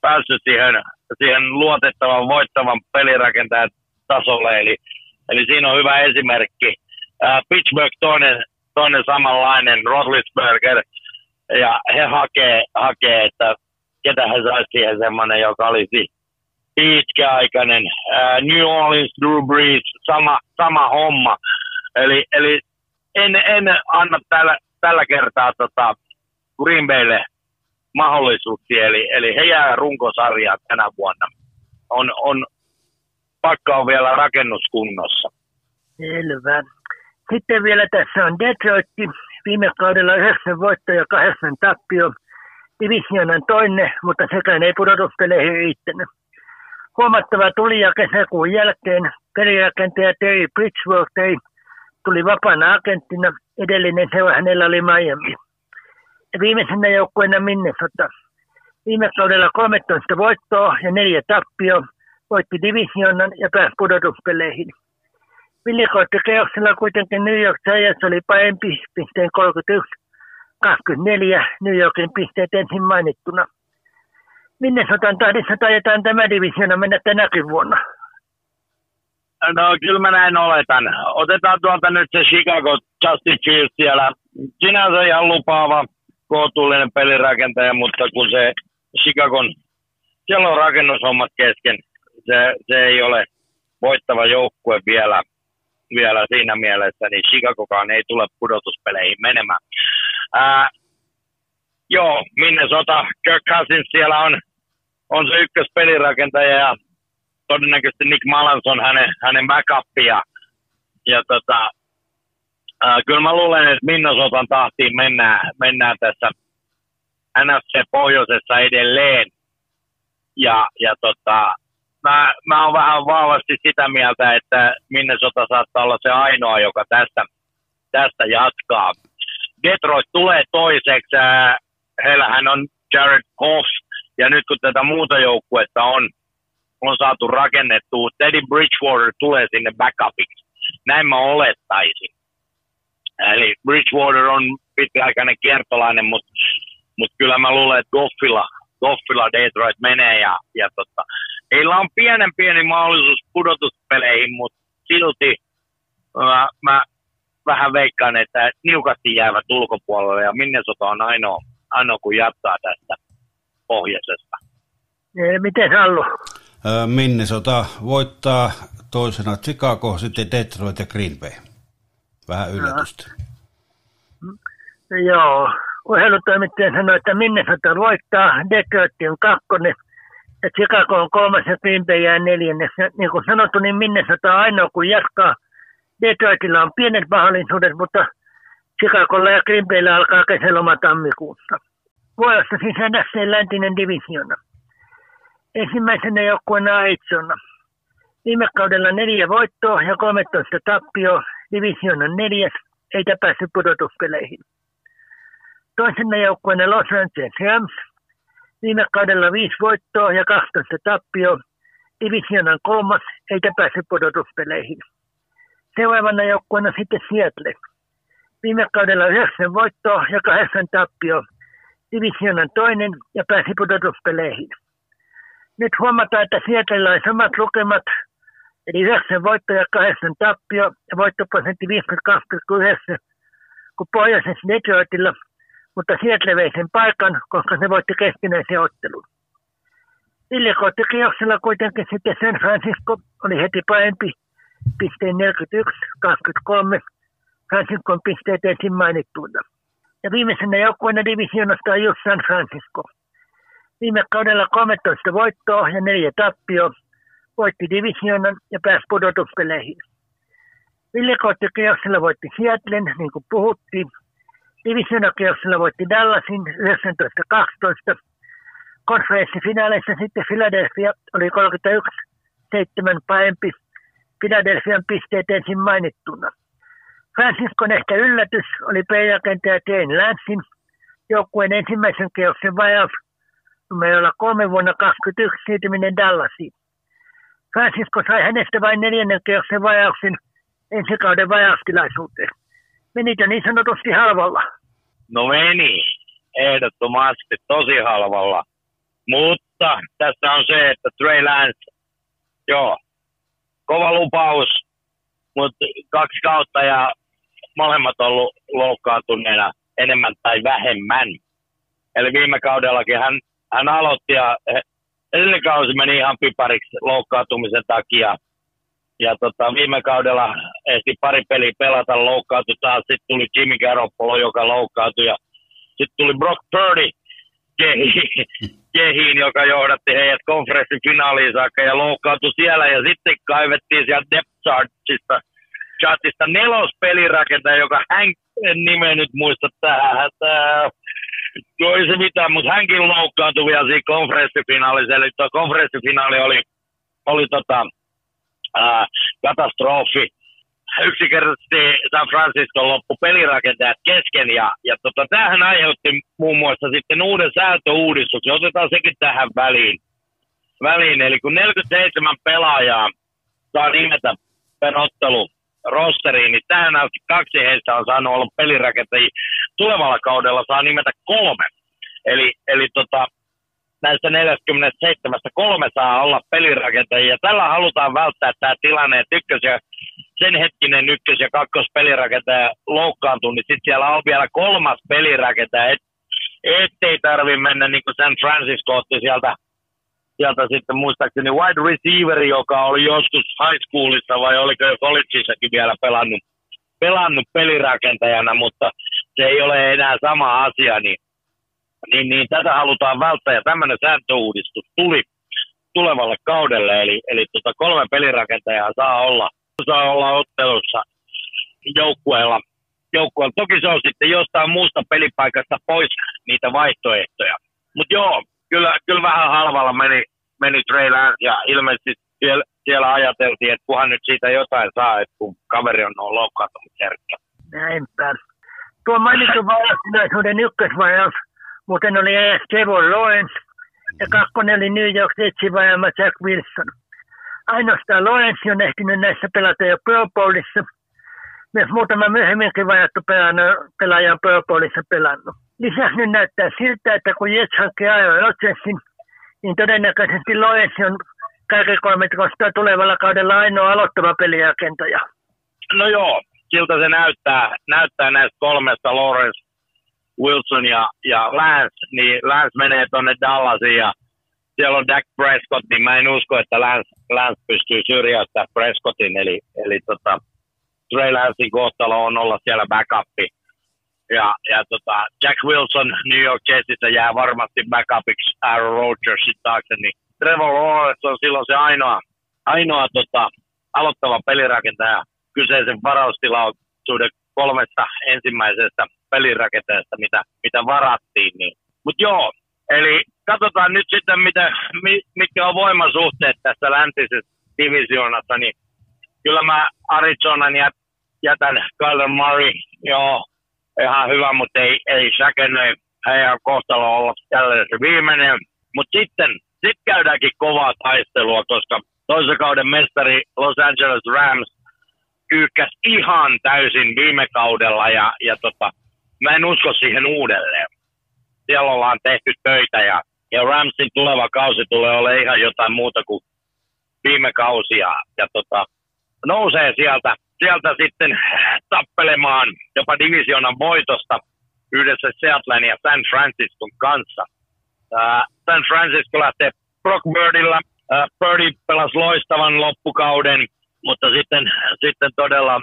päässyt siihen, siihen luotettavan, voittavan pelirakentajan tasolle, eli, eli siinä on hyvä esimerkki. Uh, Pittsburgh toinen, toinen samanlainen, Roethlisberger, ja he hakee, hakee että ketä he saisi siihen semmoinen, joka olisi pitkäaikainen. Uh, New Orleans, Drew Brees, sama, sama homma. Eli, eli en, en anna tällä, tällä kertaa tota Green Baylle mahdollisuuksia, eli, eli he jää runkosarjaan tänä vuonna. On, on, pakka on vielä rakennuskunnossa. Selvä. Sitten vielä tässä on Detroit. Viime kaudella 9 voitto ja 8 tappio. Divisionan toinen, mutta sekään ei pudotuspeleihin riittänyt. Huomattava tuli ja kesäkuun jälkeen pelirakentaja Terry Bridgeworth ei tuli vapaana agenttina. Edellinen seura hänellä oli Miami. Ja viimeisenä joukkueena Minnesota. Viime kaudella 13 voittoa ja neljä tappio. Voitti divisionan ja pääsi pudotuspeleihin. Villikorttikeuksella kuitenkin New York Giants oli parempi pisteen 31 24 New Yorkin pisteet ensin mainittuna. Minnesotan tahdissa tajetaan tämä divisiona mennä tänäkin vuonna. No kyllä mä näin oletan. Otetaan tuolta nyt se Chicago Justin Fields siellä. Sinänsä ihan lupaava, kohtuullinen pelirakentaja, mutta kun se Chicagon, siellä on rakennushommat kesken. Se, se ei ole voittava joukkue vielä, vielä siinä mielessä, niin Chicagokaan ei tule pudotuspeleihin menemään. Ää, joo, Minnesota, Kirk Cousins siellä on, on se ykköspelirakentaja ja todennäköisesti Nick Malans on hänen, hänen backupia. Ja tota, ää, kyllä mä luulen, että Minnesotan tahtiin mennään, mennään tässä NFC pohjoisessa edelleen. Ja, ja tota, mä, mä oon vähän vahvasti sitä mieltä, että Minnesota saattaa olla se ainoa, joka tästä, tästä jatkaa. Detroit tulee toiseksi. Heillähän on Jared Goff, ja nyt kun tätä muuta joukkuetta on, on saatu rakennettua, Teddy Bridgewater tulee sinne backupiksi. Näin mä olettaisin. Eli Bridgewater on pitkäaikainen kiertolainen, mutta mut kyllä mä luulen, että Goffilla, Goffilla Detroit menee ja, ja tota, heillä on pienen pieni mahdollisuus pudotuspeleihin, mutta silti mä, mä vähän veikkaan, että niukasti jäävät ulkopuolelle ja Minnesota on ainoa, ainoa kun jatkaa tästä pohjoisesta. Miten Allu? Minnesota voittaa toisena Chicago, sitten Detroit ja Green Bay. Vähän yllätystä. No. Joo, urheilutoimittaja sanoi, että Minnesota voittaa, Detroit on kakkonen ja Chicago on kolmas ja Green Bay jää neljännes. Niin kuin sanottu, niin Minnesota on ainoa, kun jatkaa Detroitilla on pienet mahdollisuudet, mutta Chicagolla ja Bayllä alkaa kesäloma tammikuussa. Vuorossa siis NFC läntinen divisiona. Ensimmäisenä joukkueena Aitsona. Viime kaudella neljä voittoa ja 13 tappio, divisionan neljäs, eikä päässyt pudotuspeleihin. Toisena joukkueena Los Angeles Rams. Viime kaudella viisi voittoa ja 12 tappio, divisionan kolmas, eikä päässyt pudotuspeleihin. Seuraavana joukkueena sitten Seattle. Viime kaudella yhdeksän voittoa ja kahdeksan tappio. Divisionan toinen ja pääsi pudotuspeleihin. Nyt huomataan, että Seattle on samat lukemat, eli yhdeksän voittoa ja kahdeksan tappio ja voittoprosentti 52,9 kuin pohjoisessa Detroitilla, mutta Seattle vei sen paikan, koska se voitti keskinäisen ottelun. Viljakoottokierroksella kuitenkin sitten San Francisco oli heti parempi pisteen 41-23 Franciscon pisteet ensin mainittuina. Ja viimeisenä joukkueena divisioonasta on just San Francisco. Viime kaudella 13 voittoa ja neljä tappio voitti divisioonan ja pääsi pudotuspeleihin. Viljakoottokierroksella voitti Seattlen, niin kuin puhuttiin. Divisioonakierroksella voitti Dallasin 19-12 konferenssifinaaleissa sitten Philadelphia oli 31 7 parempi Philadelphian pisteet ensin mainittuna. Franciscon ehkä yllätys oli pelirakentaja Jane Lansin joukkueen ensimmäisen kierroksen vajaus numerolla kolme vuonna 21 siirtyminen Dallasiin. Francisco sai hänestä vain neljännen kierroksen vajauksen ensi kauden vajaustilaisuuteen. Menikö niin sanotusti halvalla? No meni, ehdottomasti tosi halvalla. Mutta tässä on se, että Trey Lance, joo, kova lupaus, mutta kaksi kautta ja molemmat ollut loukkaantuneena enemmän tai vähemmän. Eli viime kaudellakin hän, hän aloitti ja edellinen kausi meni ihan pipariksi loukkaantumisen takia. Ja tota, viime kaudella ehti pari peliä pelata, loukkaantui taas. Sitten tuli Jimmy Garoppolo, joka loukkaantui. Ja sitten tuli Brock Purdy, [LAUGHS] kehiin, joka johdatti heidät konferenssifinaaliin saakka ja loukkaantui siellä. Ja sitten kaivettiin sieltä depth chartista, chartista nelospelirakentaja, joka hän nimen nyt muista tähän. Tää, no ei se mitään, mutta hänkin loukkaantui vielä siinä konferenssifinaalissa. Eli tuo konferenssifinaali oli, oli tota, ää, katastrofi yksinkertaisesti San Francisco loppu pelirakentajat kesken ja, ja tota, tämähän aiheutti muun muassa sitten uuden sääntöuudistuksen. Otetaan sekin tähän väliin. väliin. Eli kun 47 pelaajaa saa nimetä per ottelu rosteriin, niin tähän asti kaksi heistä on saanut olla pelirakentajia. Tulevalla kaudella saa nimetä kolme. Eli, eli tota, näistä 47 kolme saa olla pelirakentajia. Tällä halutaan välttää tämä tilanne, että ykkös- ja sen hetkinen ykkös- ja kakkospelirakentaja loukkaantuu, niin sitten siellä on vielä kolmas pelirakentaja, et, ettei tarvi mennä niin kuin San Francisco otti sieltä, sieltä sitten muistaakseni wide receiver, joka oli joskus high schoolissa vai oliko jo collegeissakin vielä pelannut, pelannut pelirakentajana, mutta se ei ole enää sama asia, niin, niin, niin tätä halutaan välttää. Ja tämmöinen sääntöuudistus tuli tulevalle kaudelle, eli, eli tota kolme pelirakentajaa saa olla saa olla ottelussa joukkueella. joukkueella. Toki se on sitten jostain muusta pelipaikasta pois niitä vaihtoehtoja. Mutta joo, kyllä, kyllä vähän halvalla meni, meni Trey Lance ja ilmeisesti siellä, siellä ajateltiin, että kunhan nyt siitä jotain saa, että kun kaveri on loukkaantunut herkkä. Näinpä. Tuo mainittu vaihtoehtoisuuden ykkösvajaus muuten oli ES Trevor Lawrence ja kakkonen oli New York Jetsin vajaama Jack Wilson ainoastaan Lorenzi on ehtinyt näissä pelata jo Pro Bowlissa. Myös muutama myöhemminkin vajattu pelaaja on Pro Bowlissa pelannut. Lisäksi nyt näyttää siltä, että kun Jets hankkii Aaron Rodgersin, niin todennäköisesti Lorenzi on kaiken tulevalla kaudella ainoa aloittava pelijakentaja. No joo, siltä se näyttää, näyttää näistä kolmesta, Lawrence, Wilson ja, ja Lance, niin Lance menee tuonne Dallasiin ja siellä on Dak Prescott, niin mä en usko, että Lance, Lance pystyy syrjäyttämään Prescottin, eli, eli tota, Trey Lancein kohtalo on olla siellä backupi. Ja, ja tota, Jack Wilson New York Jetsissä jää varmasti backupiksi Aaron Rodgersin taakse, niin Trevor Lawrence on silloin se ainoa, ainoa tota, aloittava pelirakentaja kyseisen varaustilaisuuden kolmesta ensimmäisestä pelirakenteesta, mitä, mitä varattiin. Niin. Mutta joo, eli katsotaan nyt sitten, mitä, mitkä on voimasuhteet tässä läntisessä divisioonassa, niin kyllä mä Arizonan jätän Kyler Murray, joo, ihan hyvä, mutta ei, ei säkennöi heidän kohtalo olla jälleen se viimeinen. Mutta sitten sit käydäänkin kovaa taistelua, koska toisen kauden mestari Los Angeles Rams kyykkäsi ihan täysin viime kaudella ja, ja tota, mä en usko siihen uudelleen. Siellä ollaan tehty töitä ja ja Ramsin tuleva kausi tulee olla ihan jotain muuta kuin viime kausi ja, tota, nousee sieltä sieltä sitten tappelemaan jopa divisionan voitosta yhdessä Seattlein ja San Franciscon kanssa. Uh, San Francisco lähtee Brock Birdillä. Birdie pelasi loistavan loppukauden, mutta sitten, sitten todella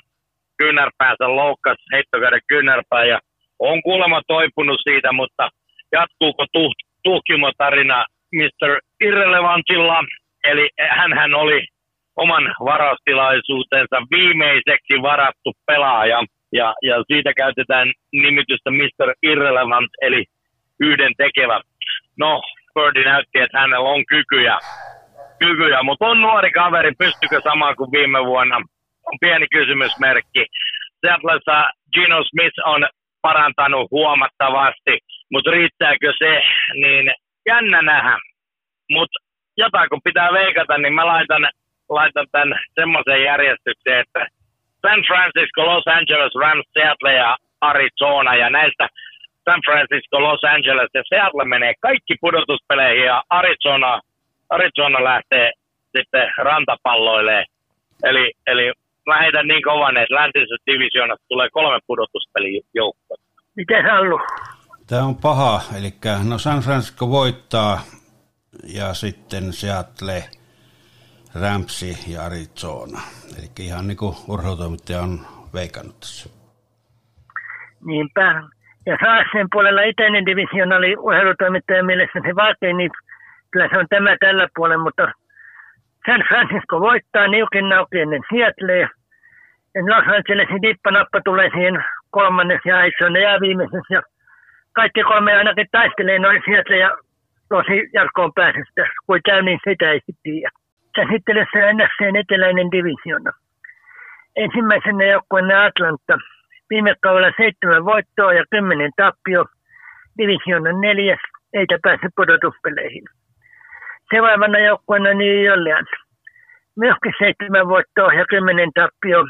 kyynärpäänsä loukkasi heittokäden kyynärpää ja on kuulemma toipunut siitä, mutta jatkuuko tuh, tuhkimotarina Mr. Irrelevantilla, eli hän oli oman varaustilaisuutensa viimeiseksi varattu pelaaja, ja, ja siitä käytetään nimitystä Mr. Irrelevant, eli yhden tekevä. No, Birdi näytti, että hänellä on kykyjä, kykyjä mutta on nuori kaveri, pystykö samaan kuin viime vuonna? On pieni kysymysmerkki. Seattleissa Gino Smith on parantanut huomattavasti, mutta riittääkö se, niin jännä nähdä. Mutta jotain kun pitää veikata, niin mä laitan, laitan tämän semmoisen järjestykseen, että San Francisco, Los Angeles, Rams, Seattle ja Arizona ja näistä San Francisco, Los Angeles ja Seattle menee kaikki pudotuspeleihin ja Arizona, Arizona lähtee sitten rantapalloille. Eli, eli mä heitän niin kovan, että läntisessä divisioonassa tulee kolme pudotuspelin joukkoa. Miten Hallu? Tämä on paha, eli no San Francisco voittaa ja sitten Seattle, Ramsi ja Arizona. Eli ihan niin kuin urheilutoimittaja on veikannut tässä. Niinpä. Ja Saassen puolella itäinen division oli urheilutoimittajan mielestä se vaikein, niin kyllä se on tämä tällä puolella, mutta San Francisco voittaa niukin naukin ennen Ja Angelesin dippanappa tulee siihen kolmanneksi ja Arizona jää viimeisessä. Ja kaikki kolme ainakin taistelee noin Seattle ja tosi jatkoon pääsystä. Kuin käy, niin sitä ei sitten tiedä. Käsittelyssä NFCn eteläinen divisiona. Ensimmäisenä joukkueena Atlanta. Viime kaudella seitsemän voittoa ja kymmenen tappio. Divisionan neljäs, eikä pääse pudotuspeleihin. Seuraavana joukkueena New Orleans. Myöskin seitsemän voittoa ja kymmenen tappio.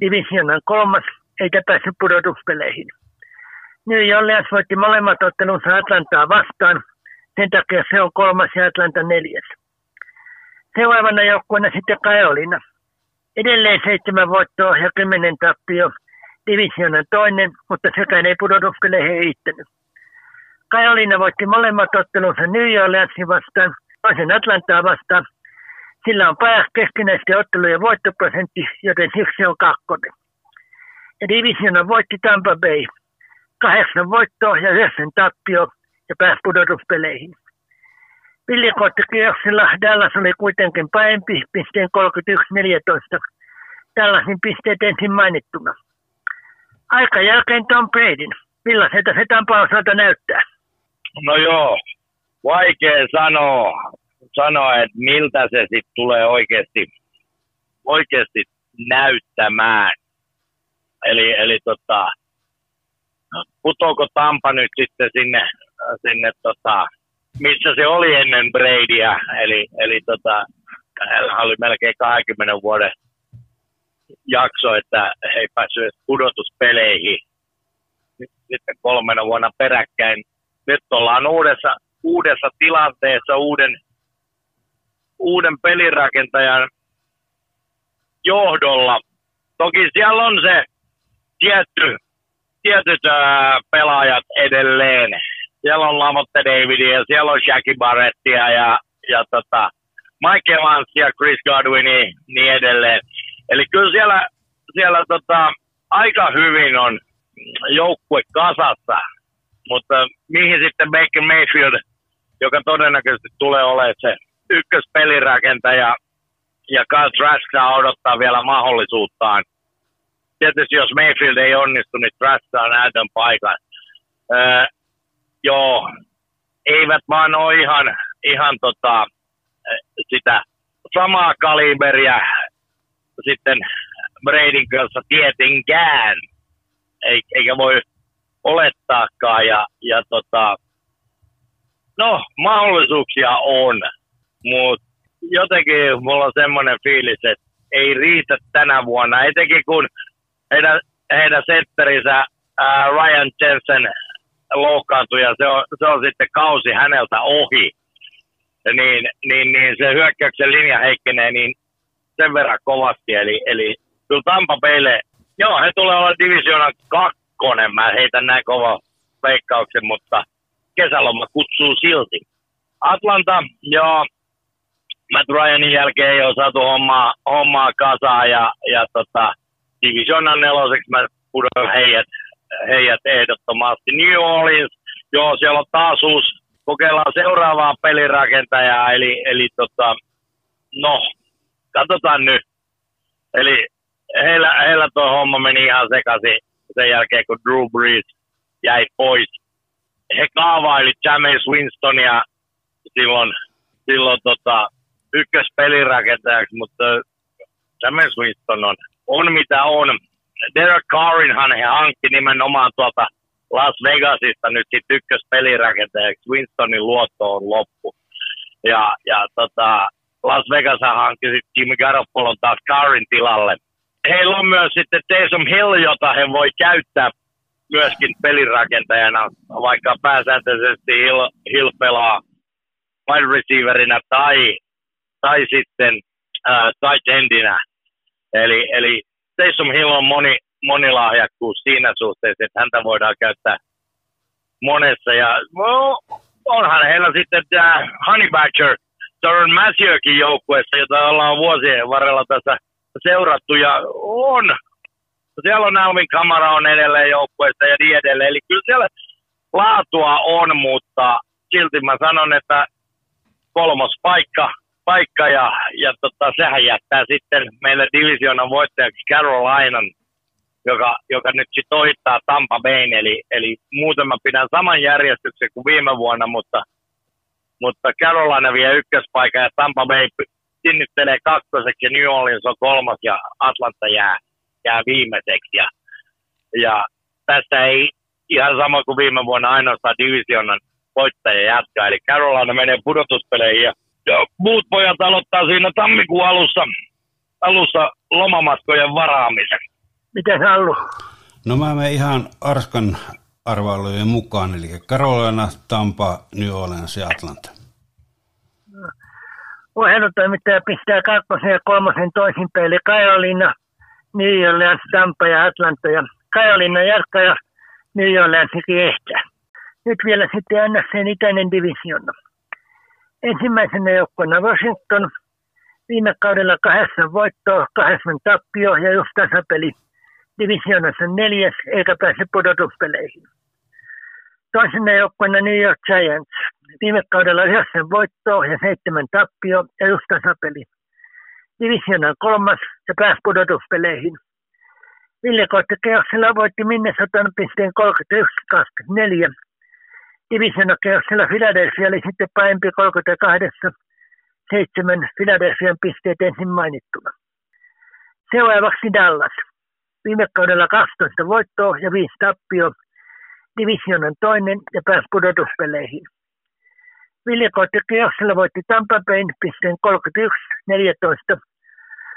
Divisionan kolmas, eikä päässyt pudotuspeleihin. New Orleans voitti molemmat ottelunsa Atlantaa vastaan. Sen takia se on kolmas ja Atlanta neljäs. Seuraavana joukkueena sitten Carolina. Edelleen seitsemän voittoa ja kymmenen tappio. Divisionan toinen, mutta sekään ei pudotuspeleihin riittänyt. Carolina voitti molemmat ottelunsa New Orleansin vastaan, toisen Atlantaa vastaan. Sillä on paras keskinäisten ottelujen voittoprosentti, joten siksi on kakkonen. Ja divisiona voitti Tampa Bay. Kahdeksan voittoa ja yhdeksän tappio ja pääsi pudotuspeleihin. Villikorttikierroksella Dallas oli kuitenkin parempi, pisteen 31-14. Dallasin pisteet ensin mainittuna. Aika jälkeen Tom Bradyn. Millaiselta se Tampa osalta näyttää? No joo, vaikea sanoa, sanoa että miltä se sitten tulee oikeasti, oikeasti näyttämään. Eli, eli tota, putoako Tampa nyt sitten sinne, sinne tota, missä se oli ennen Bradyä, eli, eli tota, hänellä oli melkein 20 vuoden jakso, että he ei päässyt pudotuspeleihin sitten kolmena vuonna peräkkäin. Nyt ollaan uudessa, uudessa tilanteessa uuden, uuden pelirakentajan johdolla. Toki siellä on se tietty, tietyt ää, pelaajat edelleen, siellä on Lamotte Davidia, siellä on Jackie Barrettia ja, ja tota, Mike Evans ja Chris Godwin niin, niin edelleen. Eli kyllä siellä, siellä tota, aika hyvin on joukkue kasassa, mutta mihin sitten Baker Mayfield, joka todennäköisesti tulee olemaan se ykköspelirakentaja ja Kyle Trask saa odottaa vielä mahdollisuuttaan. Tietysti jos Mayfield ei onnistu, niin Trask saa näytön paikan. Öö, joo, eivät vaan ole ihan, ihan tota, sitä samaa kaliberia sitten Bradyn kanssa tietenkään, eikä voi olettaakaan. Ja, ja tota, no, mahdollisuuksia on, mutta jotenkin mulla on semmoinen fiilis, että ei riitä tänä vuonna, etenkin kun heidän, heidän setterinsä Ryan Jensen loukkaantui ja se on, se on sitten kausi häneltä ohi, niin, niin, niin se hyökkäyksen linja heikkenee niin sen verran kovasti. Eli, eli kyllä Tampa Baylle, joo, he tulee olla divisiona kakkonen, mä heitän näin kova veikkauksen, mutta kesäloma kutsuu silti. Atlanta, joo, Matt Ryanin jälkeen ei ole saatu hommaa, hommaa kasaan ja, ja tota, divisionan neloseksi mä pudotan heidät, heidät ehdottomasti. New Orleans, joo, siellä on taas uusi, kokeillaan seuraavaa pelirakentajaa, eli, eli tota, no, katsotaan nyt. Eli heillä, heillä tuo homma meni ihan sekaisin sen jälkeen, kun Drew Brees jäi pois. He kaavaili James Winstonia silloin, silloin tota, ykköspelirakentajaksi, mutta James Winston on, on mitä on. Derek Carrinhan he hankki nimenomaan tuolta Las Vegasista nyt sitten ykköspelirakentajaksi. Winstonin luotto on loppu. Ja, ja tota, Las Vegas hankki sitten Jimmy Garoppolon taas Carrin tilalle. Heillä on myös sitten Taysom Hill, jota he voi käyttää myöskin pelirakentajana, vaikka pääsääntöisesti Hill, Hill pelaa wide receiverina tai, tai sitten äh, tight endinä. Eli, eli Taysom Hill on moni, monilahjakkuus siinä suhteessa, että häntä voidaan käyttää monessa. Ja no, onhan heillä sitten tämä Honey Badger, Doran Matthewkin joukkueessa, jota ollaan vuosien varrella tässä seurattu. Ja on, siellä on Alvin Kamara on edelleen joukkueessa ja niin edelleen. Eli kyllä siellä laatua on, mutta silti mä sanon, että kolmos paikka, paikka ja, ja tota, sehän jättää sitten meille divisionan voittajaksi Carolinan, joka, joka nyt sitten ohittaa Tampa Bayn, eli, eli muuten mä pidän saman järjestyksen kuin viime vuonna, mutta, mutta Carolina vie ykköspaikan ja Tampa Bay sinnittelee kakkoseksi ja New Orleans on kolmas ja Atlanta jää, jää viimeiseksi. Ja, ja tässä ei ihan sama kuin viime vuonna ainoastaan divisionan voittaja jatkaa. Eli Carolina menee pudotuspeleihin ja, ja muut pojat aloittaa siinä tammikuun alussa, alussa lomamatkojen varaamisen. Miten Allu? No mä menen ihan Arskan arvailujen mukaan, eli Carolina, Tampa, New Orleans ja Atlanta. Urheilutoimittaja pistää kakkosen ja kolmosen toisin peili Carolina, New Orleans, Tampa ja Atlanta. Ja Carolina jatkaa ja New Orleansikin ehtää. Nyt vielä sitten NFCn itäinen divisiona. Ensimmäisenä joukkueena Washington, viime kaudella kahdeksan voittoa, kahdeksan tappio ja just tasapeli. Divisionassa neljäs eikä pääse pudotuspeleihin. Toisena joukkueena New York Giants, viime kaudella yhdeksän voittoa ja seitsemän tappio ja just tasapeli. Divisionan kolmas ja pääsi pudotuspeleihin. Ville Koittekeoksella voitti Minnesotan pisteen 31-24 Divisionakeoksella Philadelphia oli sitten parempi 32, seitsemän Philadelphian pisteet ensin mainittuna. Seuraavaksi Dallas. Viime kaudella 12 voittoa ja 5 tappio. Divisionan toinen ja pääsi pudotuspeleihin. Viljakoittikierroksella voitti Tampa Bayn pisteen 31-14,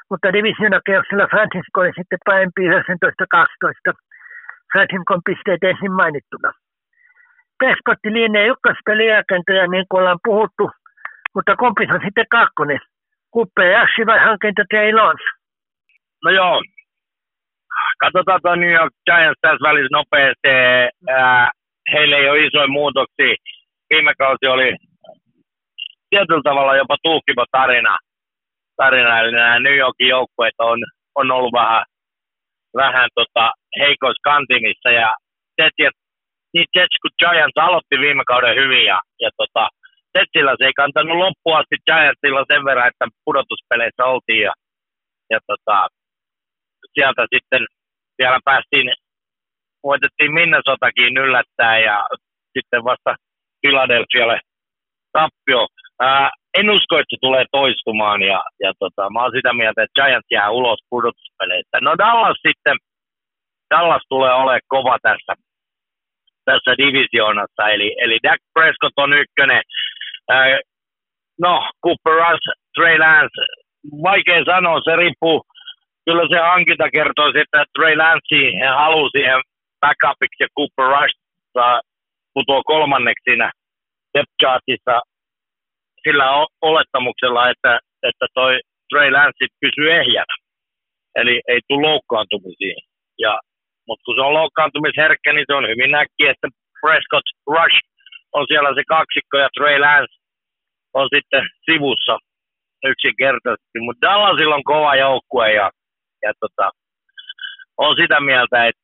mutta divisionakeoksella Francisco oli sitten parempi 19-12. Franciscon pisteet ensin mainittuna. Peskotti lienee ykköspeliäkentäjä, niin kuin ollaan puhuttu, mutta kumpi on sitten kakkonen? Kuppe ja Ashi vai hankinta Jay Lons? No joo, katsotaan tuon New York Giants tässä välissä nopeasti. Ää, heillä ei ole isoja muutoksia. Viime kausi oli tietyllä tavalla jopa tuhkiva tarina. tarina. Eli nämä New Yorkin joukkueet on, on ollut vähän, vähän tota, heikoissa kantimissa ja Jets niin Jets kun Giants aloitti viime kauden hyvin ja, ja tota, Jetsillä se ei kantanut loppua asti Giantsilla sen verran, että pudotuspeleissä oltiin ja, ja tota, sieltä sitten vielä päästiin, voitettiin Minnesotakin yllättää ja sitten vasta Philadelphialle tappio. Ää, en usko, että se tulee toistumaan ja, ja tota, mä oon sitä mieltä, että Giants jää ulos pudotuspeleistä. No Dallas sitten, Dallas tulee olemaan kova tässä tässä divisioonassa. Eli, eli Dak Prescott on ykkönen. Äh, no, Cooper Rush, Trey Lance, vaikea sanoa, se riippuu. Kyllä se hankinta kertoo, että Trey Lance he haluaa siihen backupiksi ja Cooper Rush saa putoa kolmanneksi siinä depth chartissa sillä olettamuksella, että, että toi Trey Lance pysyy ehjänä. eli ei tule loukkaantumisiin. Ja, mutta kun se on loukkaantumisherkkä, niin se on hyvin näkki, että Prescott Rush on siellä se kaksikko ja Trey Lance on sitten sivussa yksinkertaisesti. Mutta Dallasilla on kova joukkue ja, ja tota, on sitä mieltä, että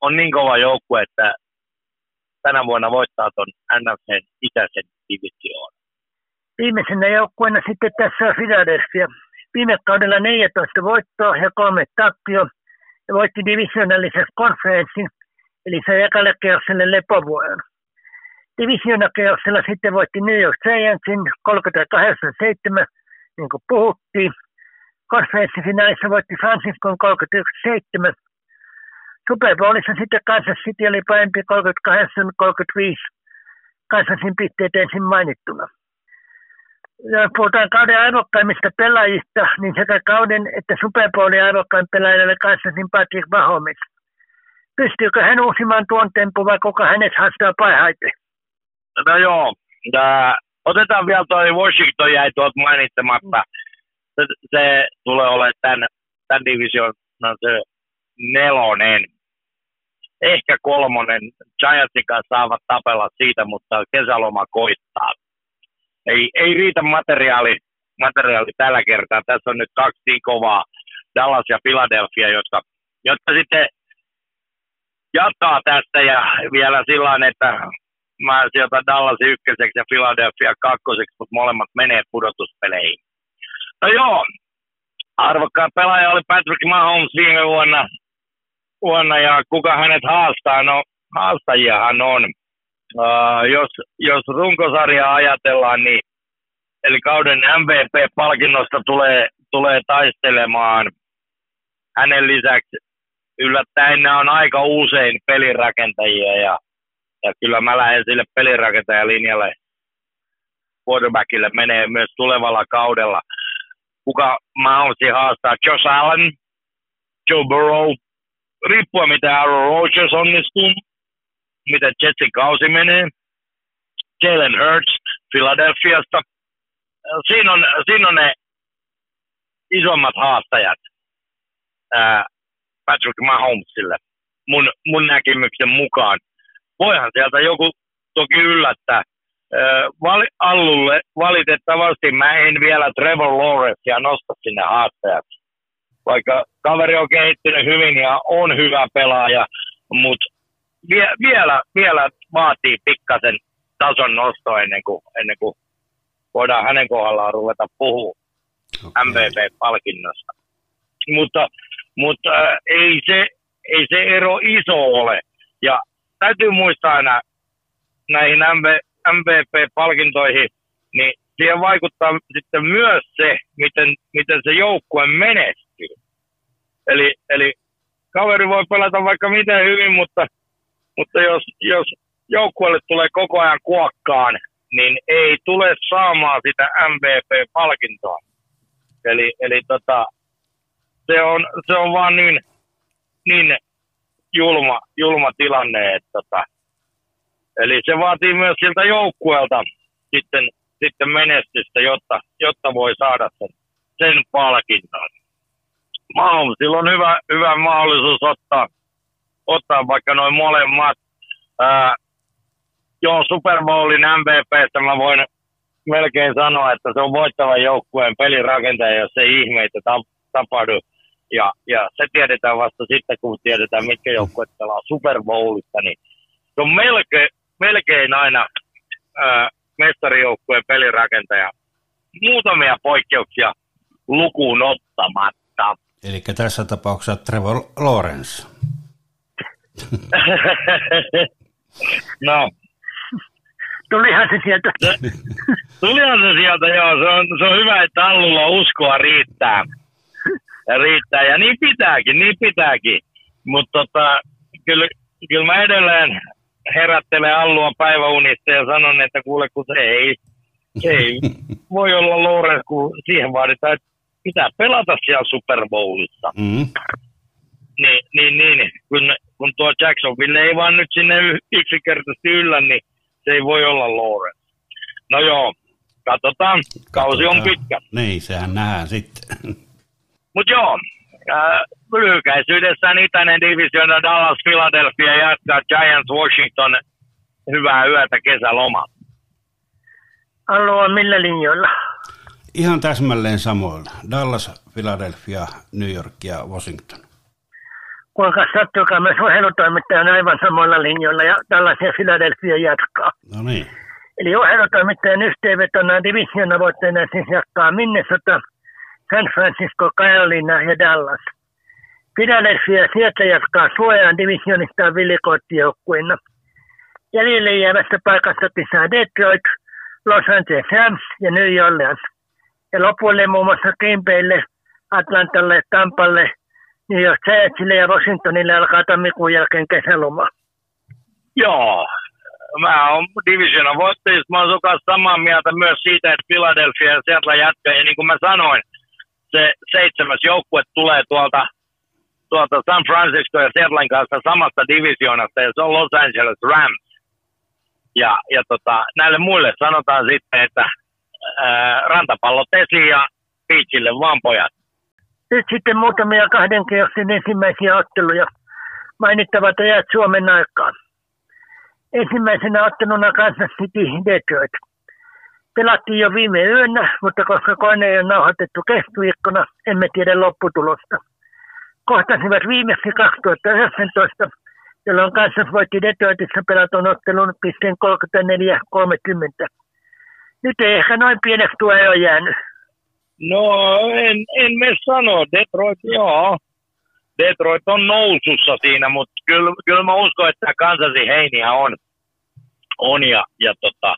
on niin kova joukkue, että tänä vuonna voittaa tuon NFCn itäisen divisioon. Viimeisenä joukkueena sitten tässä on Philadelphia. Viime kaudella 14 voittoa ja kolme tappio voitti divisionallisen konferenssin, eli se ekalle keokselle lepovuoden. Divisionakeoksella sitten voitti New York Giantsin 38-7, niin kuin puhuttiin. Konferenssifinaalissa voitti Franciscon 31-7 Super Bowlissa sitten Kansas City oli parempi 38-35 Kansasin pisteet ensin mainittuna. Ja puhutaan kauden arvokkaimmista pelaajista, niin sekä kauden että Super Bowlin arvokkain pelaaja oli Kansasin Patrick Mahomes. Pystyykö hän uusimaan tuon tempu vai kuka hänet haastaa parhaiten? No joo, Tää, otetaan vielä toi Washington jäi tuolta mainitsematta. Se, se tulee olemaan tämän, tämän division no se nelonen ehkä kolmonen. Giantsin kanssa saavat tapella siitä, mutta kesäloma koittaa. Ei, ei riitä materiaali, materiaali tällä kertaa. Tässä on nyt kaksi niin kovaa, Dallas ja Philadelphia, jotka, jotka sitten jatkaa tästä ja vielä sillä että mä sieltä Dallas ykköseksi ja Philadelphia kakkoseksi, mutta molemmat menee pudotuspeleihin. No joo, arvokkaan pelaaja oli Patrick Mahomes viime vuonna vuonna ja kuka hänet haastaa? No haastajiahan on. Uh, jos, jos runkosarjaa ajatellaan, niin eli kauden MVP-palkinnosta tulee, tulee taistelemaan hänen lisäksi yllättäen nämä on aika usein pelirakentajia ja, ja kyllä mä lähden sille pelirakentajalinjalle quarterbackille menee myös tulevalla kaudella. Kuka Mahonsi haastaa? Josh Allen, Joe Burrow, riippuen mitä Aaron Rodgers onnistuu, mitä Jetsin kausi menee, Jalen Hurts Philadelphiasta. Siinä on, siinä on ne isommat haastajat Patrick Mahomesille mun, mun näkemyksen mukaan. Voihan sieltä joku toki yllättää. Val, Allulle valitettavasti mä en vielä Trevor Lawrencea nosta sinne haastajaksi vaikka kaveri on kehittynyt hyvin ja on hyvä pelaaja, mutta vie, vielä, vielä vaatii pikkasen tason nosto ennen kuin, ennen kuin voidaan hänen kohdallaan ruveta puhua okay. MVP-palkinnosta. Mutta, mutta äh, ei, se, ei se ero iso ole. Ja täytyy muistaa aina näihin MVP-palkintoihin, niin siihen vaikuttaa sitten myös se, miten, miten se joukkue menestyy. Eli, eli kaveri voi pelata vaikka miten hyvin, mutta, mutta jos, jos joukkueelle tulee koko ajan kuokkaan, niin ei tule saamaan sitä MVP-palkintoa. Eli, eli tota, se, on, se on vaan niin, niin julma, julma tilanne, että tota, eli se vaatii myös siltä joukkueelta sitten sitten menestystä, jotta, jotta voi saada sen, sen palkinnon. Mahomesilla on hyvä, hyvä mahdollisuus ottaa, ottaa vaikka noin molemmat. Joo, Super Bowlin MVPstä mä voin melkein sanoa, että se on voittava joukkueen pelirakentaja, jos ei ihmeitä tapahdu. Ja, ja se tiedetään vasta sitten, kun tiedetään, mitkä joukkueet pelaa Super Bowlista, niin se on melkein, melkein aina ää, mestarijoukkueen pelirakentaja. Muutamia poikkeuksia lukuun ottamatta. Eli tässä tapauksessa Trevor Lawrence. No. Tulihan se sieltä. Tulihan se sieltä, joo. Se on, se on hyvä, että Allulla uskoa riittää. Riittää, ja niin pitääkin, niin pitääkin. Mutta tota, kyllä, kyllä mä edelleen herättelee Allua päiväunista ja sanon, että kuule, kun se ei, ei voi olla Lorenz, kun siihen vaaditaan, että pitää pelata siellä Super Bowlissa. Mm-hmm. Niin, niin, niin, kun, kun tuo Jacksonville ei vaan nyt sinne yksinkertaisesti yllä, niin se ei voi olla Lorenz. No joo, katsotaan, kausi on pitkä. Niin, sehän nähdään sitten. Mutta joo, Äh, lyhykäisyydessään itäinen divisioona Dallas Philadelphia jatkaa Giants Washington. Hyvää yötä kesälomaa. Alua millä linjoilla? Ihan täsmälleen samoilla. Dallas, Philadelphia, New York ja Washington. Kuinka sattuukaan myös ohjelutoimittaja on aivan samoilla linjoilla ja Dallas ja Philadelphia jatkaa. No niin. Eli ohjelutoimittajan yhteenvetona divisiona voittajana siis jatkaa Minnesota, San Francisco, Carolina ja Dallas. Philadelphia sieltä jatkaa suojaan divisionistaan villikottijoukkuina. Jäljelle jäävästä paikasta pisää Detroit, Los Angeles Rams ja New Orleans. Ja lopulle muun muassa Baylle, Atlantalle, Tampalle, New York Giantsille ja Washingtonille alkaa tammikuun jälkeen kesäloma. Joo, mä oon divisionan voittajista, mä oon samaa mieltä myös siitä, että Philadelphia ja Seattle jatkaa. Ja niin kuin mä sanoin, se seitsemäs joukkue tulee tuolta, tuolta San Francisco ja Seattlein kanssa samasta divisioonasta ja se on Los Angeles Rams. Ja, ja tota, näille muille sanotaan sitten, että ää, rantapallot esiin ja Beachille vaan pojat. Nyt sitten muutamia kahden kierroksen ensimmäisiä otteluja. Mainittavat ajat Suomen aikaan. Ensimmäisenä otteluna Kansas City Detroit. Pelattiin jo viime yönä, mutta koska kone ei ole nauhoitettu keskiviikkona, emme tiedä lopputulosta. Kohtasivat viimeksi 2019, jolloin Kansas voitti Detroitissa pelatun ottelun pisteen 34-30. Nyt ei ehkä noin pieneksi tuo jäänyt. No en, en me sano, Detroit joo. Detroit on nousussa siinä, mutta kyllä, kyllä mä uskon, että Kansasin heiniä on, on ja, ja tota,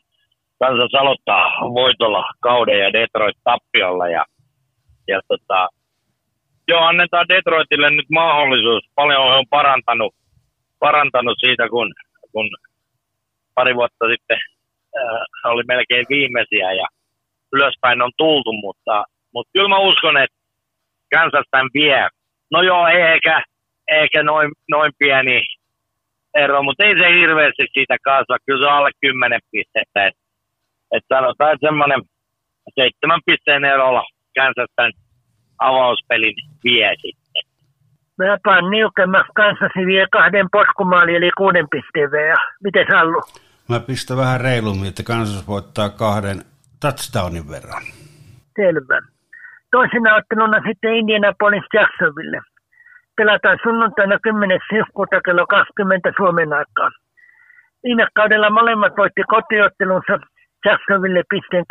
Kansas aloittaa voitolla kauden ja Detroit tappiolla ja, ja tota, joo, annetaan Detroitille nyt mahdollisuus. Paljon on parantanut, parantanut siitä, kun, kun pari vuotta sitten äh, oli melkein viimeisiä ja ylöspäin on tultu, mutta, mutta kyllä mä uskon, että Kansas tämän vie. No joo, ehkä, ehkä noin, noin pieni ero, mutta ei se hirveästi siitä kasva. Kyllä se on alle 10 pistettä. Et, et sanotaan, että semmoinen seitsemän pisteen erolla Kansas tämän avauspelin vie sitten. Mä paan niukemmaksi Kansasi vie kahden potkumaali eli kuuden pisteen vea. Miten Sallu? Mä pistän vähän reilummin, että Kansas voittaa kahden touchdownin verran. Selvä. Toisena otteluna sitten Indianapolis Jacksonville. Pelataan sunnuntaina 10. syyskuuta kello 20 Suomen aikaa. Viime kaudella molemmat voitti kotiottelunsa Jacksonville pisteen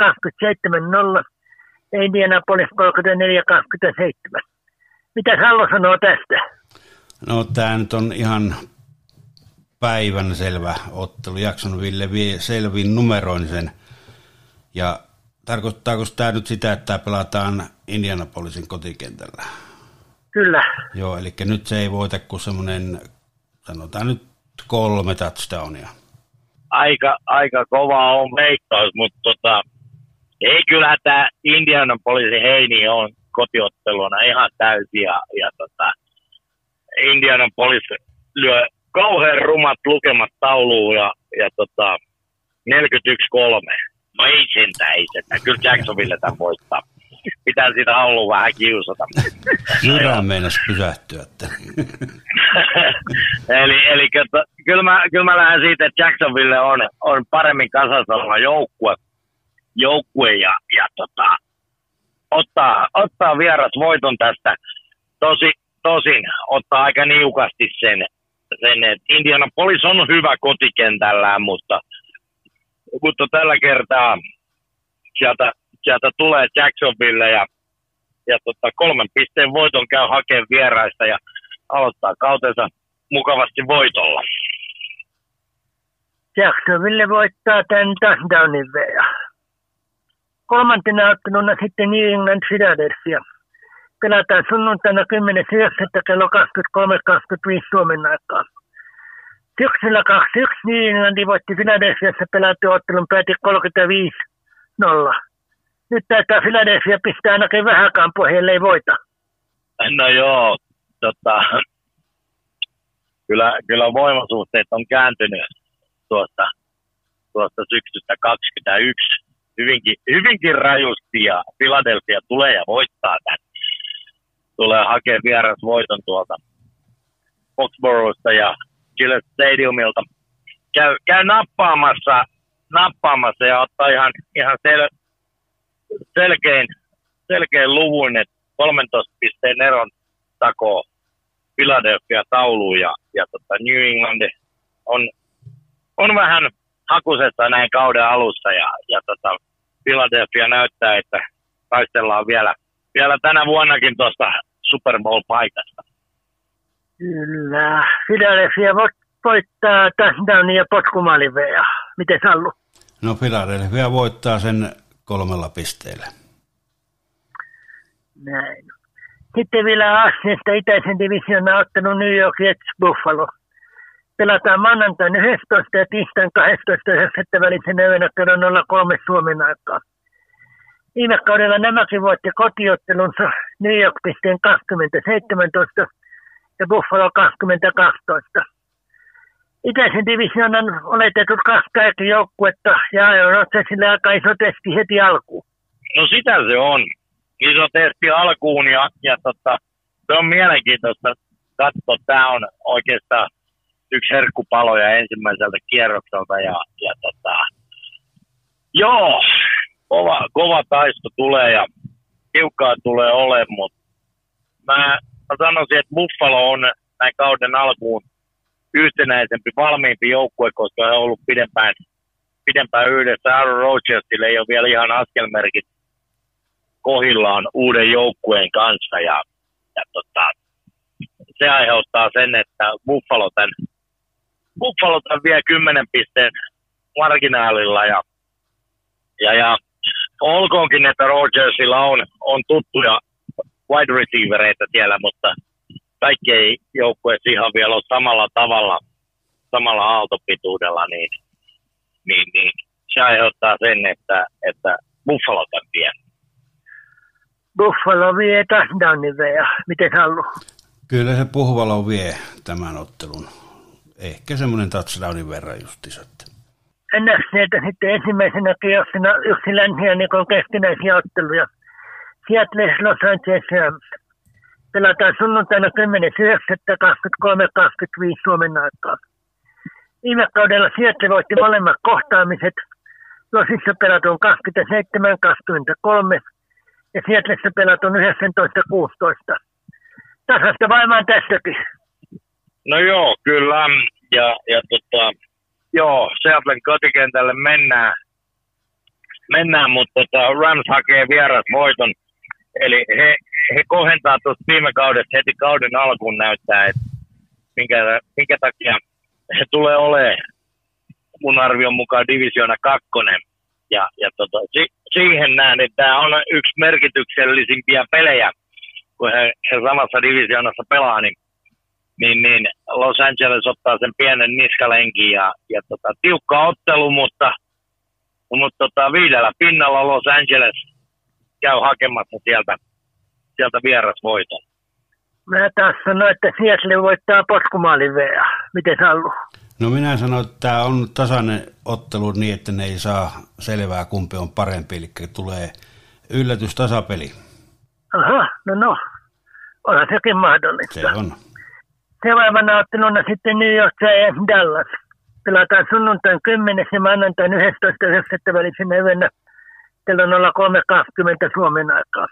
27-0 ja Indianapolis 34-27. Mitä Sallo sanoo tästä? No tämä nyt on ihan päivän selvä ottelu. Jacksonville vie selvin numeroin sen. Ja tarkoittaako tämä nyt sitä, että pelataan Indianapolisin kotikentällä? Kyllä. Joo, eli nyt se ei voita kuin semmoinen, sanotaan nyt kolme touchdownia. Aika, aika kova on veikkaus, mutta tota, ei kyllä tämä Indianapolisin heini on kotiotteluna ihan täysi ja, ja tota, Indianapolis lyö kauhean rumat lukemat tauluun ja, ja tota, 41-3. No ei sentään, ei sentään. Kyllä Jacksonville tämän voittaa. Pitää sitä ollut vähän kiusata. Jyrään meinas pysähtyä. [LAUGHS] eli eli kyllä, mä, kyllä mä lähden siitä, että Jacksonville on, on paremmin kasassa oleva joukkue, joukkue ja, ja tota, ottaa, ottaa vieras voiton tästä. Tosi, tosin ottaa aika niukasti sen, sen että Police on hyvä kotikentällään, mutta, mutta tällä kertaa sieltä, sieltä tulee Jacksonville ja, ja tota, kolmen pisteen voiton käy hakemaan vieraista ja aloittaa kautensa mukavasti voitolla. Jacksonville voittaa tämän touchdownin vielä. Kolmantena otteluna sitten New England Philadelphia. Pelataan sunnuntaina 10.9. kello 23.25 Suomen aikaa. Syksyllä 21 New England voitti Philadelphiassa pelattu ottelun pääti 35-0. Nyt taitaa Philadelphia pistää ainakin vähän kampoihin, ei voita. No joo, tota, kyllä, kyllä voimasuhteet on kääntynyt tuosta, tuosta syksystä 2021 hyvinkin, hyvinkin rajusti ja Philadelphia tulee ja voittaa tämän. tulee hakemaan vieras voiton tuolta Foxboroughsta ja Gillette Stadiumilta. Käy, käy nappaamassa, nappaamassa ja ottaa ihan, ihan sel, selkein, selkein luvun, että 13 pisteen eron takoo Philadelphia tauluun ja, ja tota New England on, on vähän hakusessa näin kauden alussa ja, ja tota, Philadelphia näyttää, että taistellaan vielä, vielä tänä vuonnakin tuosta Super Bowl-paikasta. Kyllä. Philadelphia voittaa touchdownin ja potkumaliveja. Miten Sallu? No Philadelphia voittaa sen kolmella pisteellä. Näin. Sitten vielä Aasiasta itäisen divisioona ottanut New York Jets Buffalo. Pelataan maanantain 11 ja tiistain 12 9. välisen yönä kello 03 Suomen aikaa. Viime kaudella nämäkin voitti kotiottelunsa New York pisteen 2017 ja Buffalo 2012. Itäisen divisioonan oletetut kaksi kärkijoukkuetta ja Rodgersille aika iso testi heti alkuun. No sitä se on. Iso testi alkuun ja, ja tota, se on mielenkiintoista katsoa. Tämä on oikeastaan yksi herkkupaloja ensimmäiseltä kierrokselta ja, ja tota, joo, kova, kova taisto tulee ja tiukkaa tulee olemaan, mutta mä, mä sanoisin, että Buffalo on näin kauden alkuun yhtenäisempi, valmiimpi joukkue, koska he on ollut pidempään, pidempään yhdessä. Aaron Rodgersille ei ole vielä ihan askelmerkit kohillaan uuden joukkueen kanssa ja, ja tota, se aiheuttaa sen, että Buffalo tämän, Buffalo tämän vie 10 pisteen marginaalilla ja, ja, ja olkoonkin, että Rodgersilla on, on tuttuja wide receivereitä siellä, mutta kaikki ei joukkueessa ihan vielä ole samalla tavalla, samalla aaltopituudella, niin, niin, niin se aiheuttaa sen, että, että Buffalo tämän vie. Buffalo vie touchdownin veja. Miten haluaa? Kyllä se Buffalo vie tämän ottelun. Ehkä semmoinen touchdownin verran justiinsa. NFCtä sitten ensimmäisenä kierroksena yksi länsiä niin keskinäisiä otteluja. Seattle Los Angeles Rams. Pelataan sunnuntaina 10.9.23.25 Suomen aikaa. Viime kaudella Seattle voitti molemmat kohtaamiset. Losissa pelatun 27-23 ja Seattleissa pelatun 19-16. Tasasta vaimaan tässäkin. No joo, kyllä. Ja, ja tota, joo, Seattlen kotikentälle mennään, mennään mutta tota, Rams hakee vieras voiton. Eli he, he kohentaa tuosta viime kaudesta heti kauden alkuun näyttää, että minkä, minkä takia he tulee olemaan mun arvion mukaan divisiona kakkonen. Ja, ja tota, si, siihen näen, että tämä on yksi merkityksellisimpiä pelejä, kun he, he samassa divisioonassa pelaa, niin niin, niin Los Angeles ottaa sen pienen niskalenkin ja, ja tota, tiukka ottelu, mutta, mutta tota, viidellä pinnalla Los Angeles käy hakemassa sieltä, sieltä vierasvoiton. Mä taas sanoin, että Seattle voittaa potkumaalin VA. Miten sä? No minä sanoin, että tämä on tasainen ottelu niin, että ne ei saa selvää kumpi on parempi, eli tulee yllätys tasapeli. Aha, no no, onhan sekin mahdollista. Se on. Seuraavana otteluna sitten New York Giants Dallas. Pelataan sunnuntain 10. ja maanantain 11.9. välisenä yönä kello 03.20 Suomen aikaa.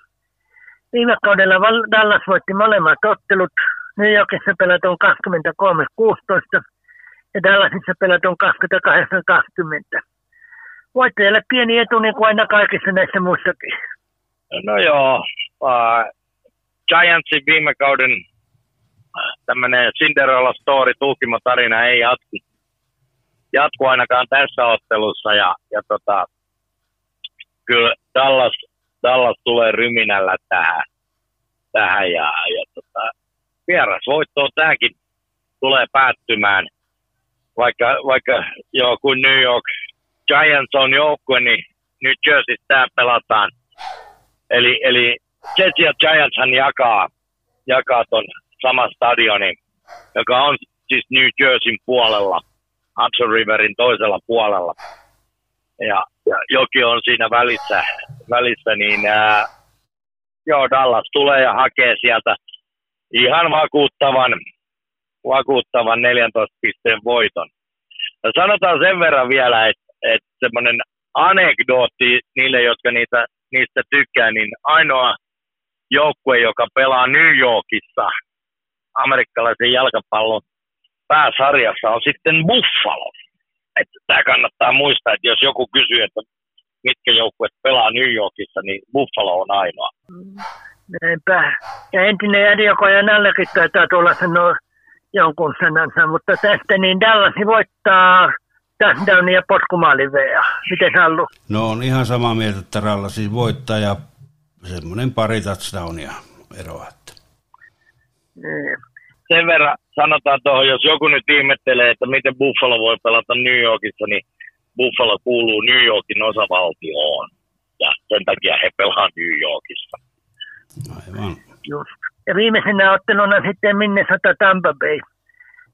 Viime kaudella Dallas voitti molemmat ottelut. New Yorkissa pelatun 23-16 ja Dallasissa pelatun 28-20. Voittajalle pieni etu niin kuin aina kaikissa näissä muissakin. No joo, uh, Giantsin viime kauden tämmöinen Cinderella story, tarina ei jatku, jatku ainakaan tässä ottelussa ja, ja tota, kyllä Dallas, Dallas tulee ryminällä tähän, tähän ja, ja tota, vierasvoitto tämäkin tulee päättymään, vaikka, vaikka joo, kun New York Giants on joukkue, niin New Jersey tämä pelataan. Eli, eli Jets ja Giantshan jakaa, jakaa ton sama stadioni, joka on siis New Jerseyn puolella, Hudson Riverin toisella puolella. Ja, ja joki on siinä välissä, välissä niin ää, joo, Dallas tulee ja hakee sieltä ihan vakuuttavan, vakuuttavan 14 pisteen voiton. Ja sanotaan sen verran vielä, että, että semmoinen anekdootti niille, jotka niitä, niistä tykkää, niin ainoa joukkue, joka pelaa New Yorkissa amerikkalaisen jalkapallon pääsarjassa on sitten Buffalo. Että tämä kannattaa muistaa, että jos joku kysyy, että mitkä joukkueet pelaa New Yorkissa, niin Buffalo on ainoa. Näinpä. Ja entinen Adiokojan allekin taitaa tulla sanoa jonkun sanansa, mutta tästä niin Dallas voittaa touchdownin ja potkumaalin VA. Miten Sallu? No on ihan samaa mieltä, että Rallasi voittaa ja semmoinen pari touchdownia eroa. Niin. Sen verran sanotaan tuohon, jos joku nyt ihmettelee, että miten Buffalo voi pelata New Yorkissa, niin Buffalo kuuluu New Yorkin osavaltioon. Ja sen takia he pelaa New Yorkissa. Aivan. Just. Ja viimeisenä otteluna sitten Minnesota Tampa Bay.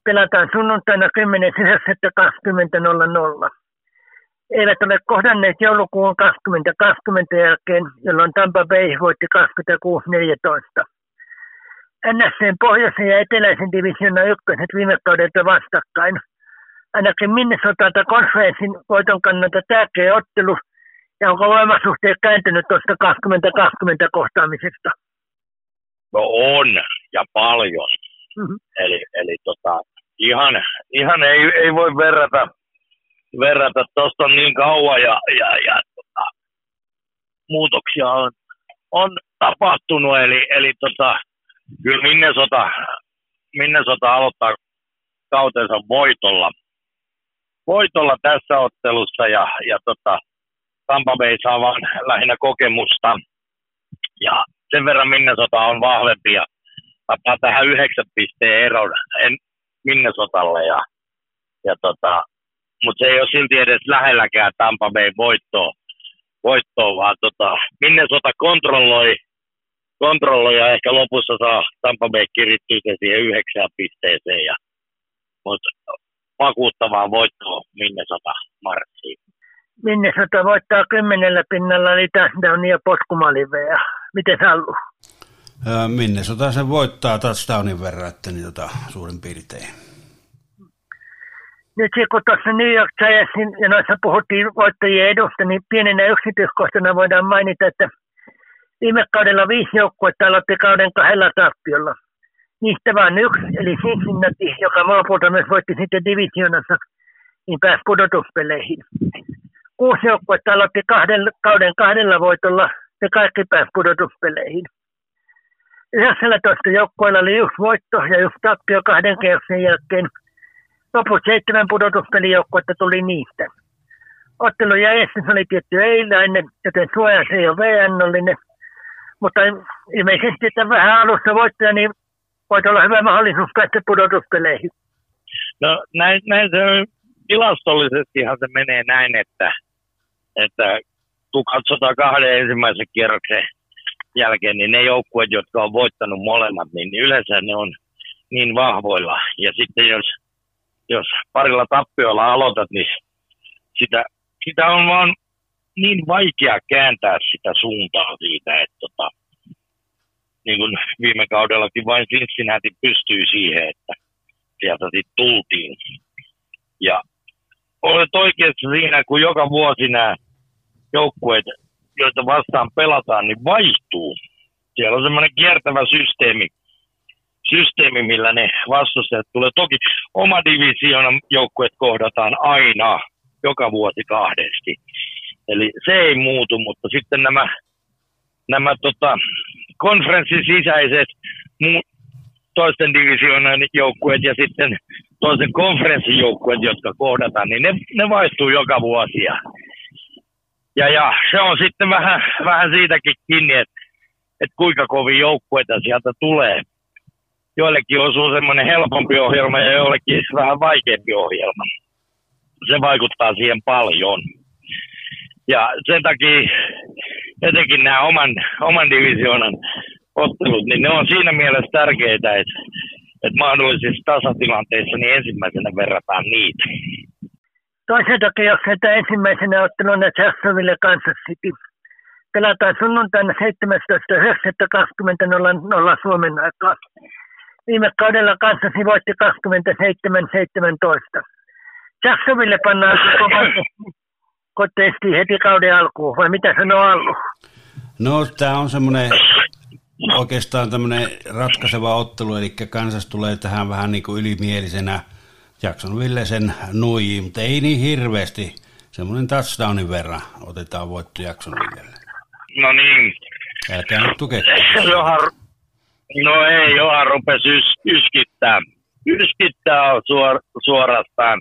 Pelataan sunnuntaina 10.9.20.00. Eivät ole kohdanneet joulukuun 2020 jälkeen, jolloin Tampa Bay voitti 26-14. NSCn pohjoisen ja eteläisen divisioonan ykköset viime kaudelta vastakkain. Ainakin Minnesotalta konferenssin voiton kannalta tärkeä ottelu, ja onko voimasuhteet kääntynyt tuosta 2020 kohtaamisesta? No on, ja paljon. Mm-hmm. Eli, eli tota, ihan, ihan ei, ei voi verrata, verrata tuosta niin kauan ja, ja, ja tota, muutoksia on, on tapahtunut, eli, eli tota, kyllä Minnesota, Minnesota aloittaa kautensa voitolla, voitolla tässä ottelussa ja, ja tota, Tampa Bay saa vaan lähinnä kokemusta. Ja sen verran Minnesota on vahvempi ja tapaa tähän yhdeksän pisteen eron en Minnesotalle ja, ja tota, mutta se ei ole silti edes lähelläkään Tampa Bay voittoa, voittoa vaan tota, Minnesota kontrolloi kontrolloi ja ehkä lopussa saa Tampa Bay kirittyä se siihen yhdeksään pisteeseen. Ja, mutta vakuuttavaa voittoa Minnesota marssiin. Minnesota voittaa kymmenellä pinnalla eli touchdownia ja potkumaliveja. Miten Hallu? Minnesota sen voittaa touchdownin verran, että niin tota, suurin piirtein. Nyt kun tuossa New York Giantsin ja noissa puhuttiin voittajien edusta, niin pienenä yksityiskohtana voidaan mainita, että Viime kaudella viisi joukkuetta aloitti kauden kahdella tappiolla. Niistä vain yksi, eli Cincinnati, joka lopulta myös voitti sitten divisionassa, niin pääsi pudotuspeleihin. Kuusi joukkuetta aloitti kahden, kauden kahdella voitolla, ja kaikki pääsi pudotuspeleihin. 19 joukkueella oli yksi voitto ja yksi tappio kahden kierroksen jälkeen. Loput seitsemän pudotuspelijoukkuetta tuli niistä. Ottelun järjestys oli tietty eiläinen, joten suojan se ei ole VN-nollinen – mutta ilmeisesti, että vähän alussa voittaja, niin voit olla hyvä mahdollisuus päästä pudotuspeleihin. No näin, näin se. Tilastollisestihan se menee näin, että, että kun katsotaan kahden ensimmäisen kierroksen jälkeen, niin ne joukkueet, jotka on voittanut molemmat, niin yleensä ne on niin vahvoilla. Ja sitten jos, jos parilla tappiolla aloitat, niin sitä, sitä on vaan niin vaikea kääntää sitä suuntaa siitä, että tota, niin kuin viime kaudellakin vain Cincinnati pystyy siihen, että sieltä sitten tultiin. Ja olet oikeassa siinä, kun joka vuosi nämä joukkueet, joita vastaan pelataan, niin vaihtuu. Siellä on semmoinen kiertävä systeemi, systeemi, millä ne vastustajat tulee. Toki oma divisioonan joukkueet kohdataan aina, joka vuosi kahdesti. Eli se ei muutu, mutta sitten nämä, nämä tota, konferenssin sisäiset toisten divisioonan joukkueet ja sitten toisen konferenssin joukkueet, jotka kohdataan, niin ne, ne vaihtuu joka vuosi. Ja, ja, ja se on sitten vähän, vähän siitäkin kiinni, että, että kuinka kovin joukkueita sieltä tulee. Joillekin osuu semmoinen helpompi ohjelma ja joillekin vähän vaikeampi ohjelma. Se vaikuttaa siihen paljon. Ja sen takia etenkin nämä oman, oman divisioonan ottelut, niin ne on siinä mielessä tärkeitä, että, että mahdollisissa tasatilanteissa niin ensimmäisenä verrataan niitä. Toisen takia, jos että ensimmäisenä otteluna Jacksonville Kansas City. Pelataan sunnuntaina 17.9.20.00 Suomen aikaa. Viime kaudella kanssasi voitti 27-17. Jacksonville pannaan koteesti heti kauden alkuun, vai mitä sanoo Allu? No, tämä on semmoinen oikeastaan tämmöinen ratkaiseva ottelu, eli kansas tulee tähän vähän niin kuin ylimielisenä Jacksonville sen nuijiin, mutta ei niin hirveästi. Semmoinen touchdownin verran otetaan voitto Jacksonvillelle. No niin. Älkää nyt tukea. Johan, no ei, Johan rupesi ys, yskittää. Yskittää suor, suorastaan.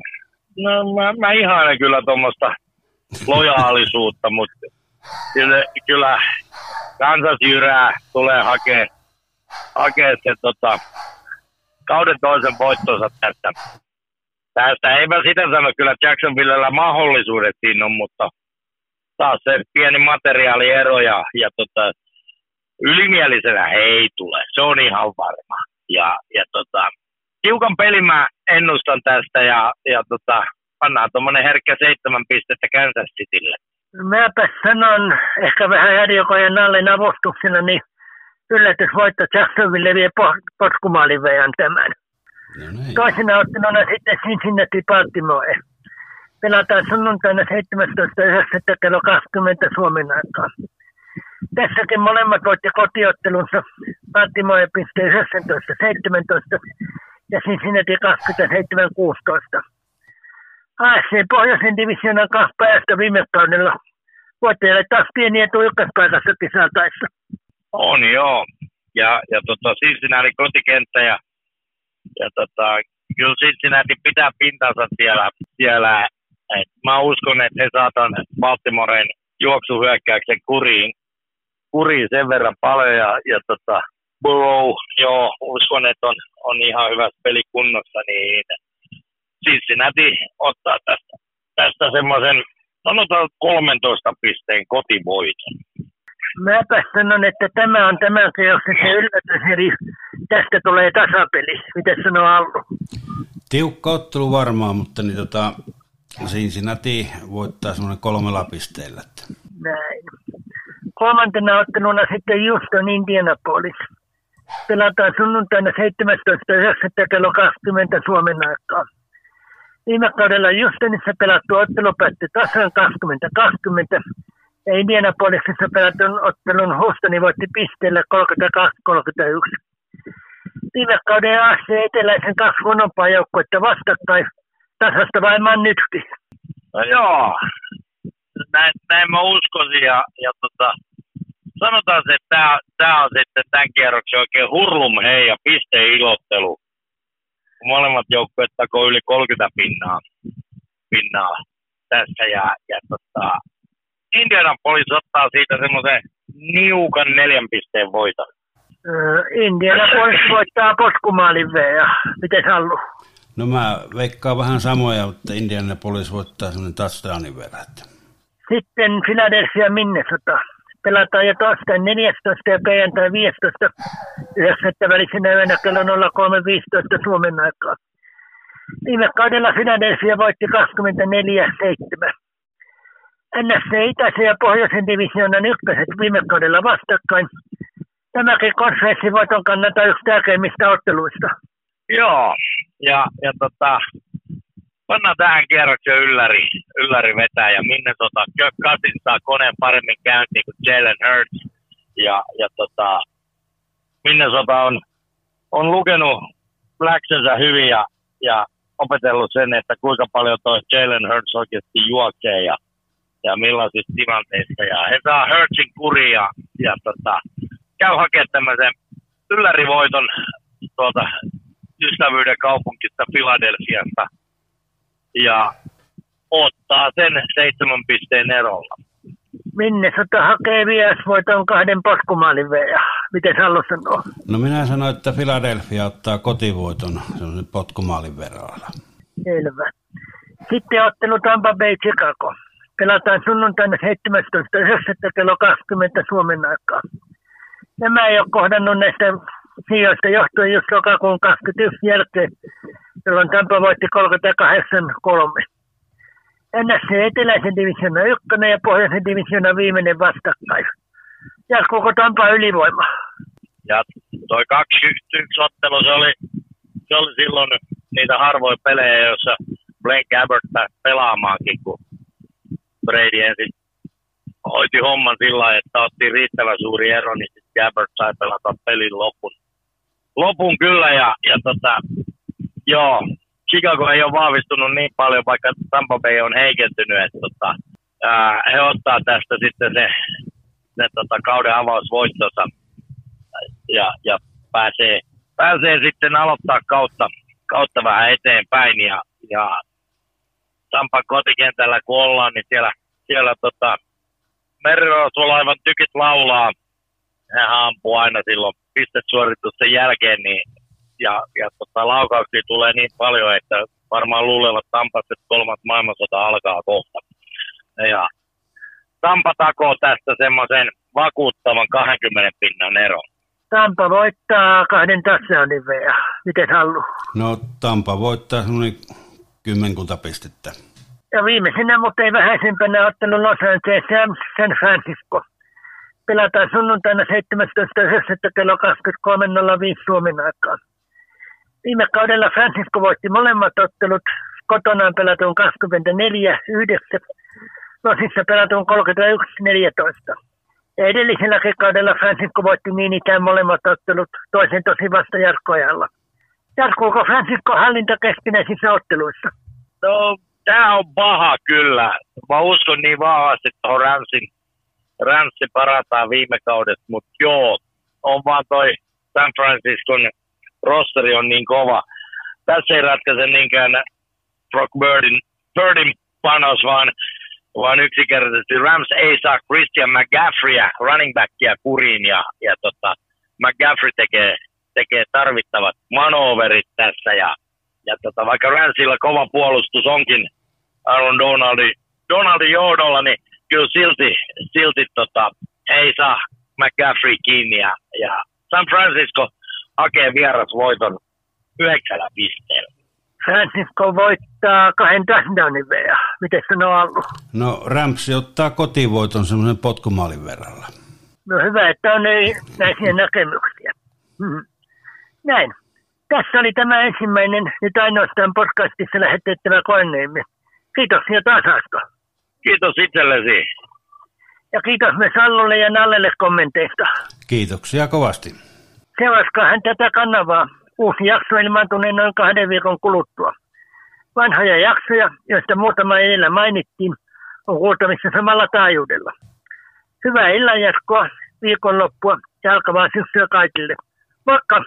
No mä, mä ihailen kyllä tuommoista lojaalisuutta, mutta kyllä, kyllä Kansas Jyrää tulee hakea, hakea se tota, kauden toisen voittonsa tästä. Tästä ei mä sitä sano, kyllä Jacksonvillellä mahdollisuudet siinä on, mutta taas se pieni materiaaliero ja, ja tota, ylimielisenä ei tule. Se on ihan varma. Ja, ja tota, tiukan pelin mä ennustan tästä ja, ja tota, pannaan tuommoinen herkkä seitsemän pistettä Kansas Citylle. Mäpä sanon ehkä vähän Järjokojen Nallin avustuksena, niin yllätysvoitto Jacksonville vie potkumaalin tämän. No niin. Toisena otteluna sitten Cincinnati Baltimore. Pelataan sunnuntaina 17.9. kello 20 Suomen aikaa. Tässäkin molemmat voitti kotiottelunsa Baltimore piste 19.17 ja Cincinnati 27.16. AFC Pohjoisen divisioonan kaksi päästä viime kaudella. Voittajalle taas pieni etu ykköspaikassa kisaataessa. On joo. Ja, ja tota, Cincinnati kotikenttä ja, ja tota, kyllä Cincinnati pitää pintansa siellä. siellä. Et mä uskon, että he saatan Baltimoren juoksuhyökkäyksen kuriin, kuriin sen verran paljon ja, ja tota, Burrow, joo, uskon, että on, on ihan hyvässä pelikunnossa, niin Cincinnati ottaa tästä, tästä semmoisen, sanotaan 13 pisteen kotivoiton. Mäpä sanon, että tämä on tämän teoksen se yllätys, eli tästä tulee tasapeli. Miten sanoo Allu? Tiukka ottelu varmaan, mutta niin tota, Cincinnati voittaa semmoinen kolmella pisteellä. Näin. Kolmantena otteluna sitten Houston Indianapolis. Pelataan sunnuntaina 17.9. kello 20 Suomen aikaa. Viime kaudella Justinissa pelattu ottelu päättyi tasan 2020 ja Indianapolisissa pelatun ottelun Houstoni voitti pisteellä 32-31. Viime kauden AC eteläisen kaksi huonompaa joukkuetta vastakkain tasasta vain nytki. No joo, näin, näin mä uskoisin ja, ja tota, sanotaan se, että tämä on sitten tämän kierroksen oikein hurlum hei ja pisteilottelu molemmat joukkueet takoo yli 30 pinnaa, pinnaa tässä ja, ja tota, Indianapolis ottaa siitä semmoisen niukan neljän pisteen voiton. Indianapolis voittaa poskumaalin ja miten Sallu? No mä veikkaan vähän samoja, mutta Indianapolis voittaa semmoinen touchdownin verran. Sitten Philadelphia Minnesota pelataan jo torstain 14. ja perjantai 15. 9. välisenä yönä kello 03.15 Suomen aikaa. Viime kaudella Philadelphia voitti 24-7. NSC Itäisen ja Pohjoisen divisioonan ykköset viime kaudella vastakkain. Tämäkin konferenssivoiton kannalta yksi tärkeimmistä otteluista. Joo, ja, ja tota, pannaan tähän kierroksen ylläri, ylläri vetää ja minne tota, Kirk Cousins saa koneen paremmin käyntiin kuin Jalen Hurts. Ja, ja tota, Minnesota on, on lukenut läksynsä hyvin ja, ja opetellut sen, että kuinka paljon tuo Jalen Hurts oikeasti juoksee ja, ja millaisissa tilanteissa. Ja he saa Hurtsin kuria ja, ja tota, käy hakemaan tämmöisen yllärivoiton tuolta ystävyyden kaupunkista Filadelfiasta – ja ottaa sen seitsemän pisteen erolla. Minnesota hakee viesvoiton kahden poskumaalin veja. Miten Sallu sanoo? No minä sanoin, että Philadelphia ottaa kotivoiton sellaisen potkumaalin verralla. Selvä. Sitten ottelu Tampa Bay Chicago. Pelataan sunnuntaina 17.9. kello 20 Suomen aikaa. Nämä ei ole kohdannut näistä sijoista johtuen just lokakuun 21 jälkeen, jolloin Tampa voitti 38-3. NFC eteläisen divisiona ykkönen ja pohjoisen divisiona viimeinen vastakkain. Jatkuuko Tampa ylivoima? Ja toi 2-1 ottelu, se oli, se oli silloin niitä harvoja pelejä, joissa Blaine Gabbert pääsi pelaamaankin, kun Brady ensin hoiti homman sillä että otti riittävän suuri ero, niin Gabbert sai pelata pelin lopun. Lopun kyllä ja, ja tota, joo, Chicago ei ole vahvistunut niin paljon, vaikka Tampa Bay on heikentynyt, että tota, ää, he ottaa tästä sitten se, se tota, kauden avausvoittonsa ja, ja pääsee, pääsee sitten aloittaa kautta, kautta vähän eteenpäin ja, ja Tampan kotikentällä kun ollaan, niin siellä, siellä tota, merirosvolaivan tykit laulaa. Hän ampuu aina silloin pistesuoritusten jälkeen, niin ja, ja tota, laukauksia tulee niin paljon, että varmaan luulevat Tampassa, että kolmas maailmansota alkaa kohta. Ja Tampa takoo tästä semmoisen vakuuttavan 20 pinnan eron. Tampa voittaa kahden touchdownin vielä. Miten halu? No Tampa voittaa semmoinen kymmenkunta pistettä. Ja viimeisenä, mutta ei vähäisempänä ottelu Los Angeles San Francisco. Pelataan sunnuntaina 17.9. kello 23.05 Suomen aikaa. Viime kaudella Francisco voitti molemmat ottelut kotonaan pelatun 24-9, Losissa pelatun 31-14. Ja edellisellä kaudella Francisco voitti niin ikään molemmat ottelut toisen tosi vasta Jarkko-ajalla. Jatkuuko Francisco hallinta keskinäisissä otteluissa? No, tämä on paha kyllä. Mä uskon niin vahvasti tuohon Ramsin, Ramsin parataan viime kaudesta, mutta joo, on vaan toi San Franciscon rosteri on niin kova. Tässä ei ratkaise niinkään Brock Birdin, Birdin panos, vaan, vaan yksinkertaisesti Rams ei saa Christian McGaffreyä, running backia kuriin ja, ja tota, McGaffrey tekee, tekee tarvittavat manoverit tässä ja, ja tota, vaikka Ramsilla kova puolustus onkin Aaron Donaldi, Donaldin johdolla, niin kyllä silti, silti tota, ei saa McGaffrey kiinni ja, ja San Francisco – hakee vierasvoiton yhdeksällä pisteellä. Francisco voittaa kahden touchdownin vielä. Miten se on ollut? No Ramsey ottaa kotivoiton semmoisen potkumaalin verralla. No hyvä, että on näisiä näkemyksiä. Hmm. Näin. Tässä oli tämä ensimmäinen, nyt ainoastaan podcastissa lähetettävä koeneemme. Kiitoksia taas Asko. Kiitos itsellesi. Ja kiitos myös Allulle ja Nallelle kommenteista. Kiitoksia kovasti. Seuratkaa tätä kanavaa. Uusi jakso ilmaantuneen noin kahden viikon kuluttua. Vanhoja jaksoja, joista muutama edellä mainittiin, on kuultavissa samalla taajuudella. Hyvää illanjatkoa, viikonloppua ja alkavaa syksyä kaikille. Moikka!